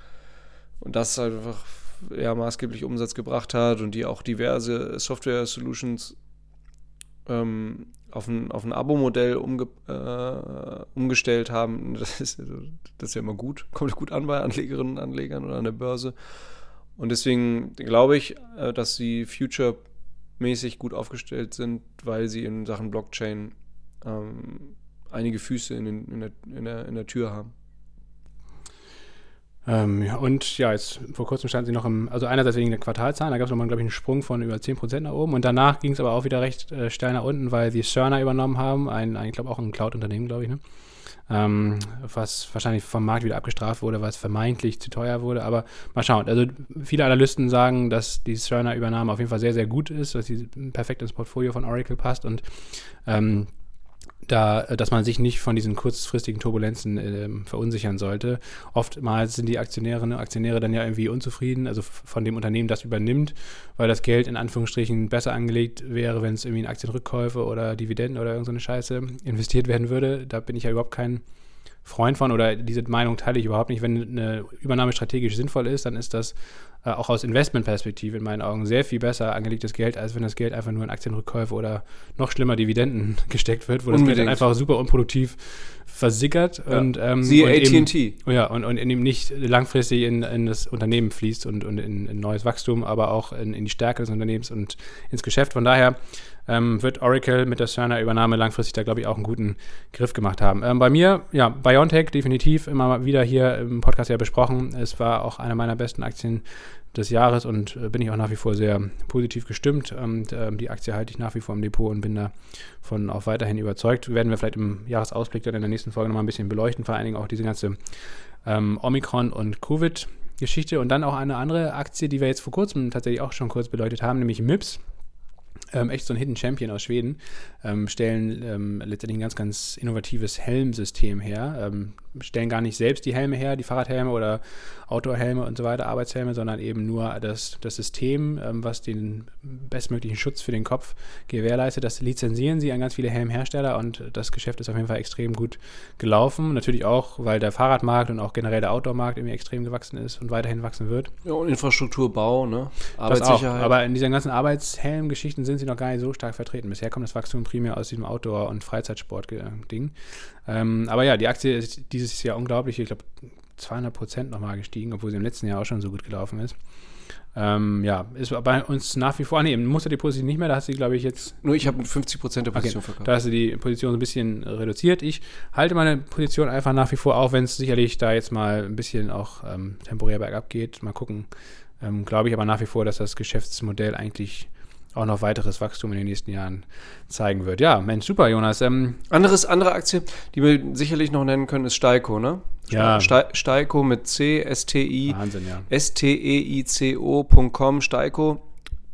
Und das einfach ja, maßgeblich Umsatz gebracht hat und die auch diverse Software-Solutions ähm, auf ein, auf ein Abo-Modell umge, äh, umgestellt haben. Das ist, das ist ja immer gut, kommt gut an bei Anlegerinnen und Anlegern oder an der Börse. Und deswegen glaube ich, äh, dass sie future-mäßig gut aufgestellt sind, weil sie in Sachen Blockchain ähm, einige Füße in, den, in, der, in, der, in der Tür haben. Ähm, ja, und ja, jetzt vor kurzem standen sie noch im, also einerseits wegen der Quartalzahlen, da gab es nochmal, glaube ich, einen Sprung von über 10% nach oben und danach ging es aber auch wieder recht äh, steil nach unten, weil sie Cerner übernommen haben, ein, ein ich glaube auch ein Cloud-Unternehmen, glaube ich, ne? Ähm, was wahrscheinlich vom Markt wieder abgestraft wurde, weil es vermeintlich zu teuer wurde. Aber mal schauen. Also viele Analysten sagen, dass die Cerner-Übernahme auf jeden Fall sehr, sehr gut ist, dass sie perfekt ins Portfolio von Oracle passt und ähm, da, dass man sich nicht von diesen kurzfristigen Turbulenzen äh, verunsichern sollte. Oftmals sind die Aktionärinnen und Aktionäre dann ja irgendwie unzufrieden, also von dem Unternehmen, das übernimmt, weil das Geld in Anführungsstrichen besser angelegt wäre, wenn es irgendwie in Aktienrückkäufe oder Dividenden oder irgendeine so Scheiße investiert werden würde. Da bin ich ja überhaupt kein Freund von oder diese Meinung teile ich überhaupt nicht. Wenn eine Übernahme strategisch sinnvoll ist, dann ist das äh, auch aus Investmentperspektive in meinen Augen sehr viel besser angelegtes Geld, als wenn das Geld einfach nur in Aktienrückkäufe oder noch schlimmer Dividenden gesteckt wird, wo Unbedingt. das Geld dann einfach super unproduktiv versickert ja. und ähm, Siehe AT&T. Ja, und, und eben nicht langfristig in, in das Unternehmen fließt und, und in, in neues Wachstum, aber auch in, in die Stärke des Unternehmens und ins Geschäft. Von daher ähm, wird Oracle mit der Cerner-Übernahme langfristig da, glaube ich, auch einen guten Griff gemacht haben. Ähm, bei mir, ja, BioNTech definitiv immer wieder hier im Podcast ja besprochen. Es war auch eine meiner besten Aktien des Jahres und äh, bin ich auch nach wie vor sehr positiv gestimmt. Und ähm, die Aktie halte ich nach wie vor im Depot und bin davon auch weiterhin überzeugt. Werden wir vielleicht im Jahresausblick dann in der nächsten Folge nochmal ein bisschen beleuchten, vor allen Dingen auch diese ganze ähm, Omikron- und Covid-Geschichte und dann auch eine andere Aktie, die wir jetzt vor kurzem tatsächlich auch schon kurz beleuchtet haben, nämlich MIPS ähm, echt so ein Hidden Champion aus Schweden, ähm, stellen ähm, letztendlich ein ganz, ganz innovatives Helmsystem her. Stellen gar nicht selbst die Helme her, die Fahrradhelme oder Outdoor-Helme und so weiter, Arbeitshelme, sondern eben nur das, das System, ähm, was den bestmöglichen Schutz für den Kopf gewährleistet. Das lizenzieren sie an ganz viele Helmhersteller und das Geschäft ist auf jeden Fall extrem gut gelaufen. Natürlich auch, weil der Fahrradmarkt und auch generell der Outdoor-Markt irgendwie extrem gewachsen ist und weiterhin wachsen wird. Ja, und Infrastrukturbau, ne? Arbeitssicherheit. Aber in diesen ganzen Arbeitshelm-Geschichten sind sie noch gar nicht so stark vertreten. Bisher kommt das Wachstum primär aus diesem Outdoor- und Freizeitsport-Ding. Ähm, aber ja, die Aktie ist dieses Jahr unglaublich, ich glaube 200 Prozent nochmal gestiegen, obwohl sie im letzten Jahr auch schon so gut gelaufen ist. Ähm, ja, ist bei uns nach wie vor, nee, musste die Position nicht mehr, da hast du, glaube ich, jetzt. Nur ich habe 50 Prozent der Position okay, verkauft. Da hast du die Position so ein bisschen reduziert. Ich halte meine Position einfach nach wie vor, auch wenn es sicherlich da jetzt mal ein bisschen auch ähm, temporär bergab geht. Mal gucken. Ähm, glaube ich aber nach wie vor, dass das Geschäftsmodell eigentlich auch noch weiteres Wachstum in den nächsten Jahren zeigen wird. Ja, Mensch, super, Jonas. Ähm, Anderes, andere Aktie, die wir sicherlich noch nennen können, ist Steiko, ne? Ja. Ste Steiko mit C, S-T-I, Wahnsinn, ja. S-T-E-I-C-O.com, Steiko,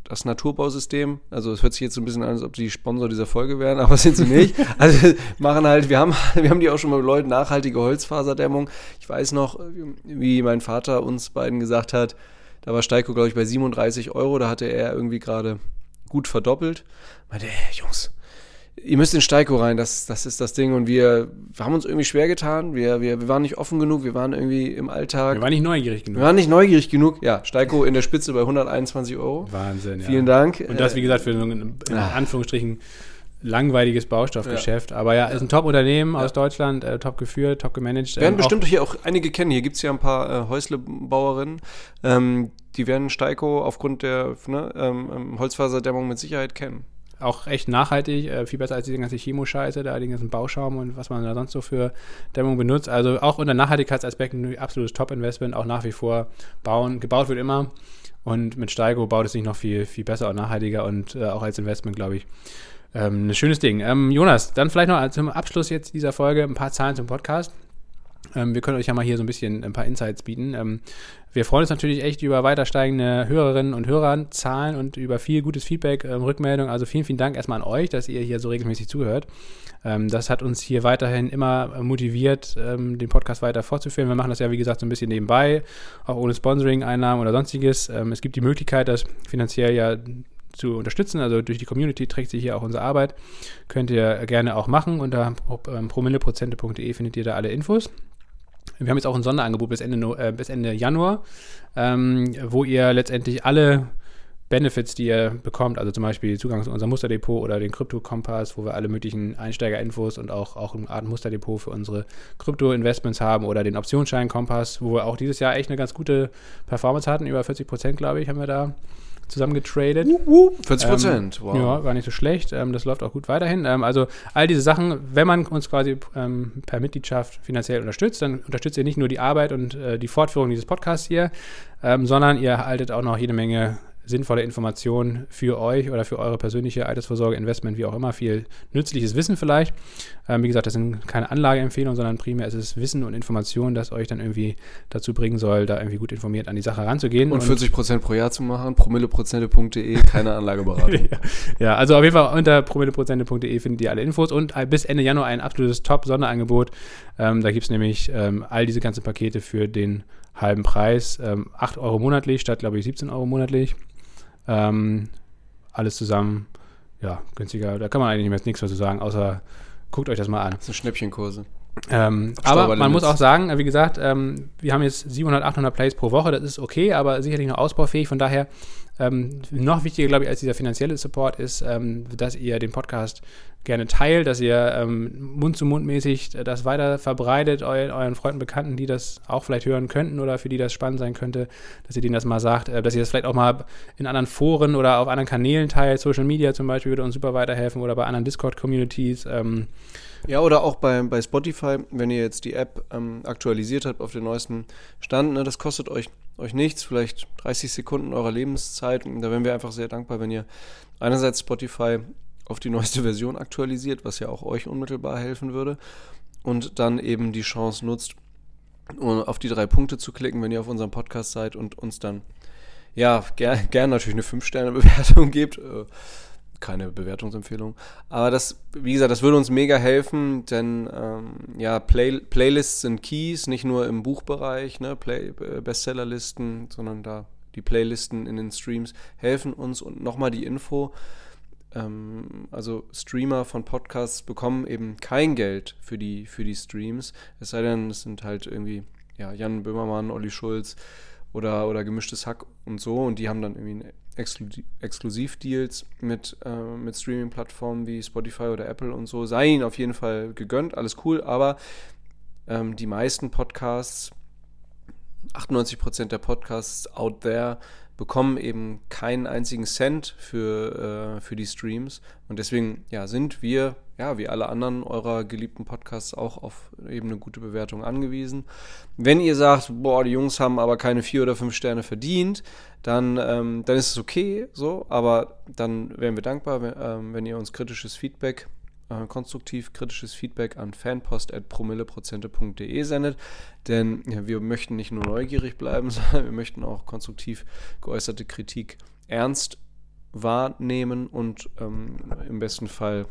das Naturbausystem. Also es hört sich jetzt so ein bisschen an, als ob die Sponsor dieser Folge wären, aber sind sie nicht. Also machen halt, wir haben, wir haben die auch schon mal Leuten, nachhaltige Holzfaserdämmung. Ich weiß noch, wie mein Vater uns beiden gesagt hat, da war Steiko, glaube ich, bei 37 Euro, da hatte er irgendwie gerade gut verdoppelt. Meinte, ey, Jungs, ihr müsst in Steiko rein, das, das ist das Ding. Und wir, wir haben uns irgendwie schwer getan. Wir, wir, wir waren nicht offen genug, wir waren irgendwie im Alltag. Wir waren nicht neugierig Wir genug. waren nicht neugierig genug. Ja, Steiko in der Spitze bei 121 Euro. Wahnsinn, ja. Vielen Dank. Und das, Äh, wie gesagt, für so ein, in Ah. Anführungsstrichen, langweiliges Baustoffgeschäft. Aber ja, ist ein Top-Unternehmen aus Deutschland, äh, top geführt, top gemanagt. werden Ähm, bestimmt hier auch einige kennen. Hier gibt es ja ein paar äh, Häuslebauerinnen. Ähm, die werden Steiko aufgrund der ne, ähm, ähm, Holzfaserdämmung mit Sicherheit kennen. auch echt nachhaltig, äh, viel besser als diese ganze Chemo-Scheiße, da den ganzen Bauschaum und was man da sonst so für Dämmung benutzt. Also auch unter Nachhaltigkeitsaspekten ein absolutes Top-Investment, auch nach wie vor bauen. Gebaut wird immer und mit Steigo baut es sich noch viel, viel besser und nachhaltiger und äh, auch als Investment, glaube ich, ähm, ein schönes Ding. Ähm, Jonas, dann vielleicht noch zum Abschluss jetzt dieser Folge ein paar Zahlen zum Podcast. Ähm, wir können euch ja mal hier so ein bisschen ein paar Insights bieten. Ähm, wir freuen uns natürlich echt über weiter steigende Hörerinnen und Hörerzahlen und über viel gutes Feedback, ähm, Rückmeldung. Also vielen, vielen Dank erstmal an euch, dass ihr hier so regelmäßig zuhört. Ähm, das hat uns hier weiterhin immer motiviert, ähm, den Podcast weiter fortzuführen. Wir machen das ja, wie gesagt, so ein bisschen nebenbei, auch ohne Sponsoring-Einnahmen oder sonstiges. Es gibt die Möglichkeit, das finanziell ja zu unterstützen. Also durch die Community trägt sich hier auch unsere Arbeit. Könnt ihr gerne auch machen. Unter ähm, promilleprozente.de findet ihr da alle Infos. Wir haben jetzt auch ein Sonderangebot bis Ende, äh, bis Ende Januar, ähm, wo ihr letztendlich alle Benefits, die ihr bekommt, also zum Beispiel Zugang zu unserem Musterdepot oder den Krypto-Kompass, wo wir alle möglichen Einsteigerinfos und auch, auch eine Art Musterdepot für unsere Krypto-Investments haben oder den Optionsschein-Kompass, wo wir auch dieses Jahr echt eine ganz gute Performance hatten, über 40 Prozent, glaube ich, haben wir da zusammen getradet. 40 Prozent, wow. Ja, gar nicht so schlecht. Ähm, das läuft auch gut weiterhin. Ähm, also all diese Sachen, wenn man uns quasi ähm, per Mitgliedschaft finanziell unterstützt, dann unterstützt ihr nicht nur die Arbeit und äh, die Fortführung dieses Podcasts hier, ähm, sondern ihr erhaltet auch noch jede Menge sinnvolle Informationen für euch oder für eure persönliche Altersvorsorge, Investment, wie auch immer, viel nützliches Wissen vielleicht. Ähm, wie gesagt, das sind keine Anlageempfehlungen, sondern primär ist es Wissen und Information, das euch dann irgendwie dazu bringen soll, da irgendwie gut informiert an die Sache ranzugehen. Und 40 Prozent pro Jahr zu machen, promilleprozente.de, keine Anlageberatung. Ja, also auf jeden Fall unter promilleprozente.de findet ihr alle Infos und bis Ende Januar ein absolutes Top-Sonderangebot. Ähm, da gibt es nämlich ähm, all diese ganzen Pakete für den halben Preis. Ähm, 8 Euro monatlich statt, glaube ich, 17 Euro monatlich. Ähm, alles zusammen, ja, günstiger. Da kann man eigentlich nichts mehr zu sagen, außer guckt euch das mal an. Das sind Schnäppchenkurse. Ähm, aber man muss auch sagen, wie gesagt, ähm, wir haben jetzt 700, 800 Plays pro Woche, das ist okay, aber sicherlich noch ausbaufähig. Von daher ähm, noch wichtiger, glaube ich, als dieser finanzielle Support ist, ähm, dass ihr den Podcast gerne teilt, dass ihr ähm, Mund-zu-Mund-mäßig das weiter verbreitet, eu euren Freunden, Bekannten, die das auch vielleicht hören könnten oder für die das spannend sein könnte, dass ihr denen das mal sagt, äh, dass ihr das vielleicht auch mal in anderen Foren oder auf anderen Kanälen teilt. Social Media zum Beispiel würde uns super weiterhelfen oder bei anderen Discord-Communities. Ja, oder auch bei, bei Spotify, wenn ihr jetzt die App ähm, aktualisiert habt auf den neuesten Stand, ne, das kostet euch, euch nichts, vielleicht 30 Sekunden eurer Lebenszeit. Und da wären wir einfach sehr dankbar, wenn ihr einerseits Spotify auf die neueste Version aktualisiert, was ja auch euch unmittelbar helfen würde, und dann eben die Chance nutzt, auf die drei Punkte zu klicken, wenn ihr auf unserem Podcast seid und uns dann ja gern, gern natürlich eine 5-Sterne-Bewertung gebt. Äh, keine Bewertungsempfehlung. Aber das, wie gesagt, das würde uns mega helfen, denn ähm, ja, Play, Playlists sind Keys, nicht nur im Buchbereich, ne, Play, äh, Bestsellerlisten, sondern da die Playlisten in den Streams helfen uns und nochmal die Info. Ähm, also Streamer von Podcasts bekommen eben kein Geld für die, für die Streams. Es sei denn, es sind halt irgendwie ja, Jan Böhmermann, Olli Schulz oder, oder gemischtes Hack und so und die haben dann irgendwie Exklu Exklusivdeals mit, äh, mit Streaming-Plattformen wie Spotify oder Apple und so. Sei ihnen auf jeden Fall gegönnt, alles cool, aber ähm, die meisten Podcasts, 98% der Podcasts out there, bekommen eben keinen einzigen Cent für, äh, für die Streams. Und deswegen ja, sind wir, ja, wie alle anderen eurer geliebten Podcasts, auch auf eben eine gute Bewertung angewiesen. Wenn ihr sagt, boah, die Jungs haben aber keine vier oder fünf Sterne verdient, dann, ähm, dann ist es okay, so, aber dann wären wir dankbar, wenn, ähm, wenn ihr uns kritisches Feedback äh, konstruktiv kritisches Feedback an fanpost.promilleprozente.de sendet. Denn ja, wir möchten nicht nur neugierig bleiben, sondern wir möchten auch konstruktiv geäußerte Kritik ernst wahrnehmen und ähm, im besten Fall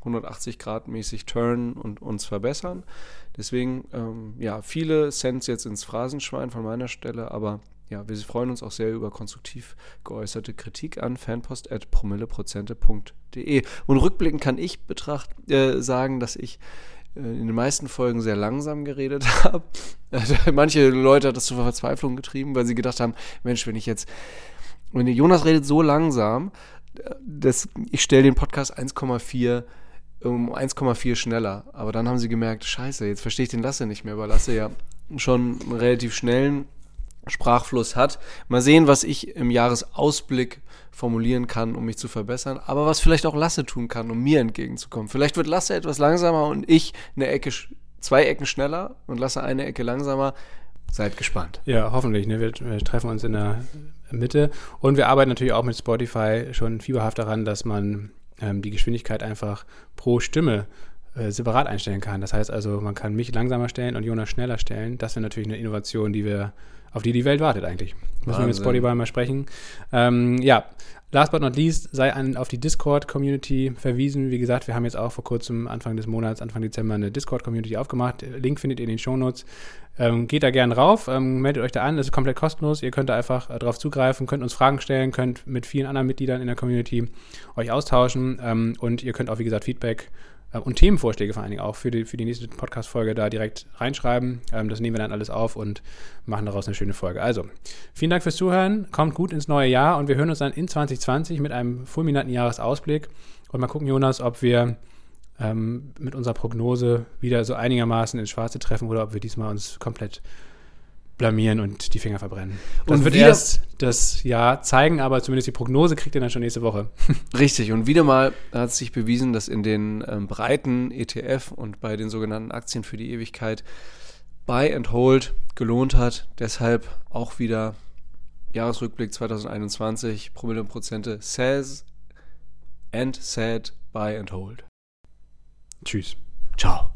180 Grad mäßig turnen und uns verbessern. Deswegen, ähm, ja, viele Cents jetzt ins Phrasenschwein von meiner Stelle, aber ja, wir freuen uns auch sehr über konstruktiv geäußerte Kritik an fanpost.promilleprozente.de. Und rückblickend kann ich betracht, äh, sagen, dass ich äh, in den meisten Folgen sehr langsam geredet habe. Manche Leute hat das zur Verzweiflung getrieben, weil sie gedacht haben, Mensch, wenn ich jetzt, wenn Jonas redet so langsam, äh, dass ich stelle den Podcast 1,4 um 1,4 schneller. Aber dann haben sie gemerkt, scheiße, jetzt verstehe ich den Lasse nicht mehr, weil Lasse ja schon einen relativ schnellen Sprachfluss hat. Mal sehen, was ich im Jahresausblick formulieren kann, um mich zu verbessern, aber was vielleicht auch Lasse tun kann, um mir entgegenzukommen. Vielleicht wird Lasse etwas langsamer und ich eine Ecke, zwei Ecken schneller und Lasse eine Ecke langsamer. Seid gespannt. Ja, hoffentlich. Ne? Wir, wir treffen uns in der Mitte und wir arbeiten natürlich auch mit Spotify schon fieberhaft daran, dass man ähm, die Geschwindigkeit einfach pro Stimme äh, separat einstellen kann. Das heißt also, man kann mich langsamer stellen und Jonas schneller stellen. Das wäre natürlich eine Innovation, die wir auf die die Welt wartet eigentlich. Müssen wir mit Spotify mal sprechen. Ähm, ja, last but not least sei an, auf die Discord-Community verwiesen. Wie gesagt, wir haben jetzt auch vor kurzem, Anfang des Monats, Anfang Dezember, eine Discord-Community aufgemacht. Link findet ihr in den Shownotes. Ähm, geht da gerne rauf, ähm, meldet euch da an, das ist komplett kostenlos. Ihr könnt da einfach äh, drauf zugreifen, könnt uns Fragen stellen, könnt mit vielen anderen Mitgliedern in der Community euch austauschen ähm, und ihr könnt auch, wie gesagt, Feedback und Themenvorschläge vor allen Dingen auch für die, für die nächste Podcast-Folge da direkt reinschreiben. Ähm, das nehmen wir dann alles auf und machen daraus eine schöne Folge. Also, vielen Dank fürs Zuhören, kommt gut ins neue Jahr und wir hören uns dann in 2020 mit einem fulminanten Jahresausblick und mal gucken, Jonas, ob wir ähm, mit unserer Prognose wieder so einigermaßen ins Schwarze treffen oder ob wir diesmal uns komplett blamieren und die Finger verbrennen. Das und wird erst das Jahr zeigen, aber zumindest die Prognose kriegt ihr dann schon nächste Woche. Richtig, und wieder mal hat sich bewiesen, dass in den ähm, breiten ETF und bei den sogenannten Aktien für die Ewigkeit Buy and Hold gelohnt hat. Deshalb auch wieder Jahresrückblick 2021, Promille und Prozente, says and said, buy and hold. Tschüss. Ciao.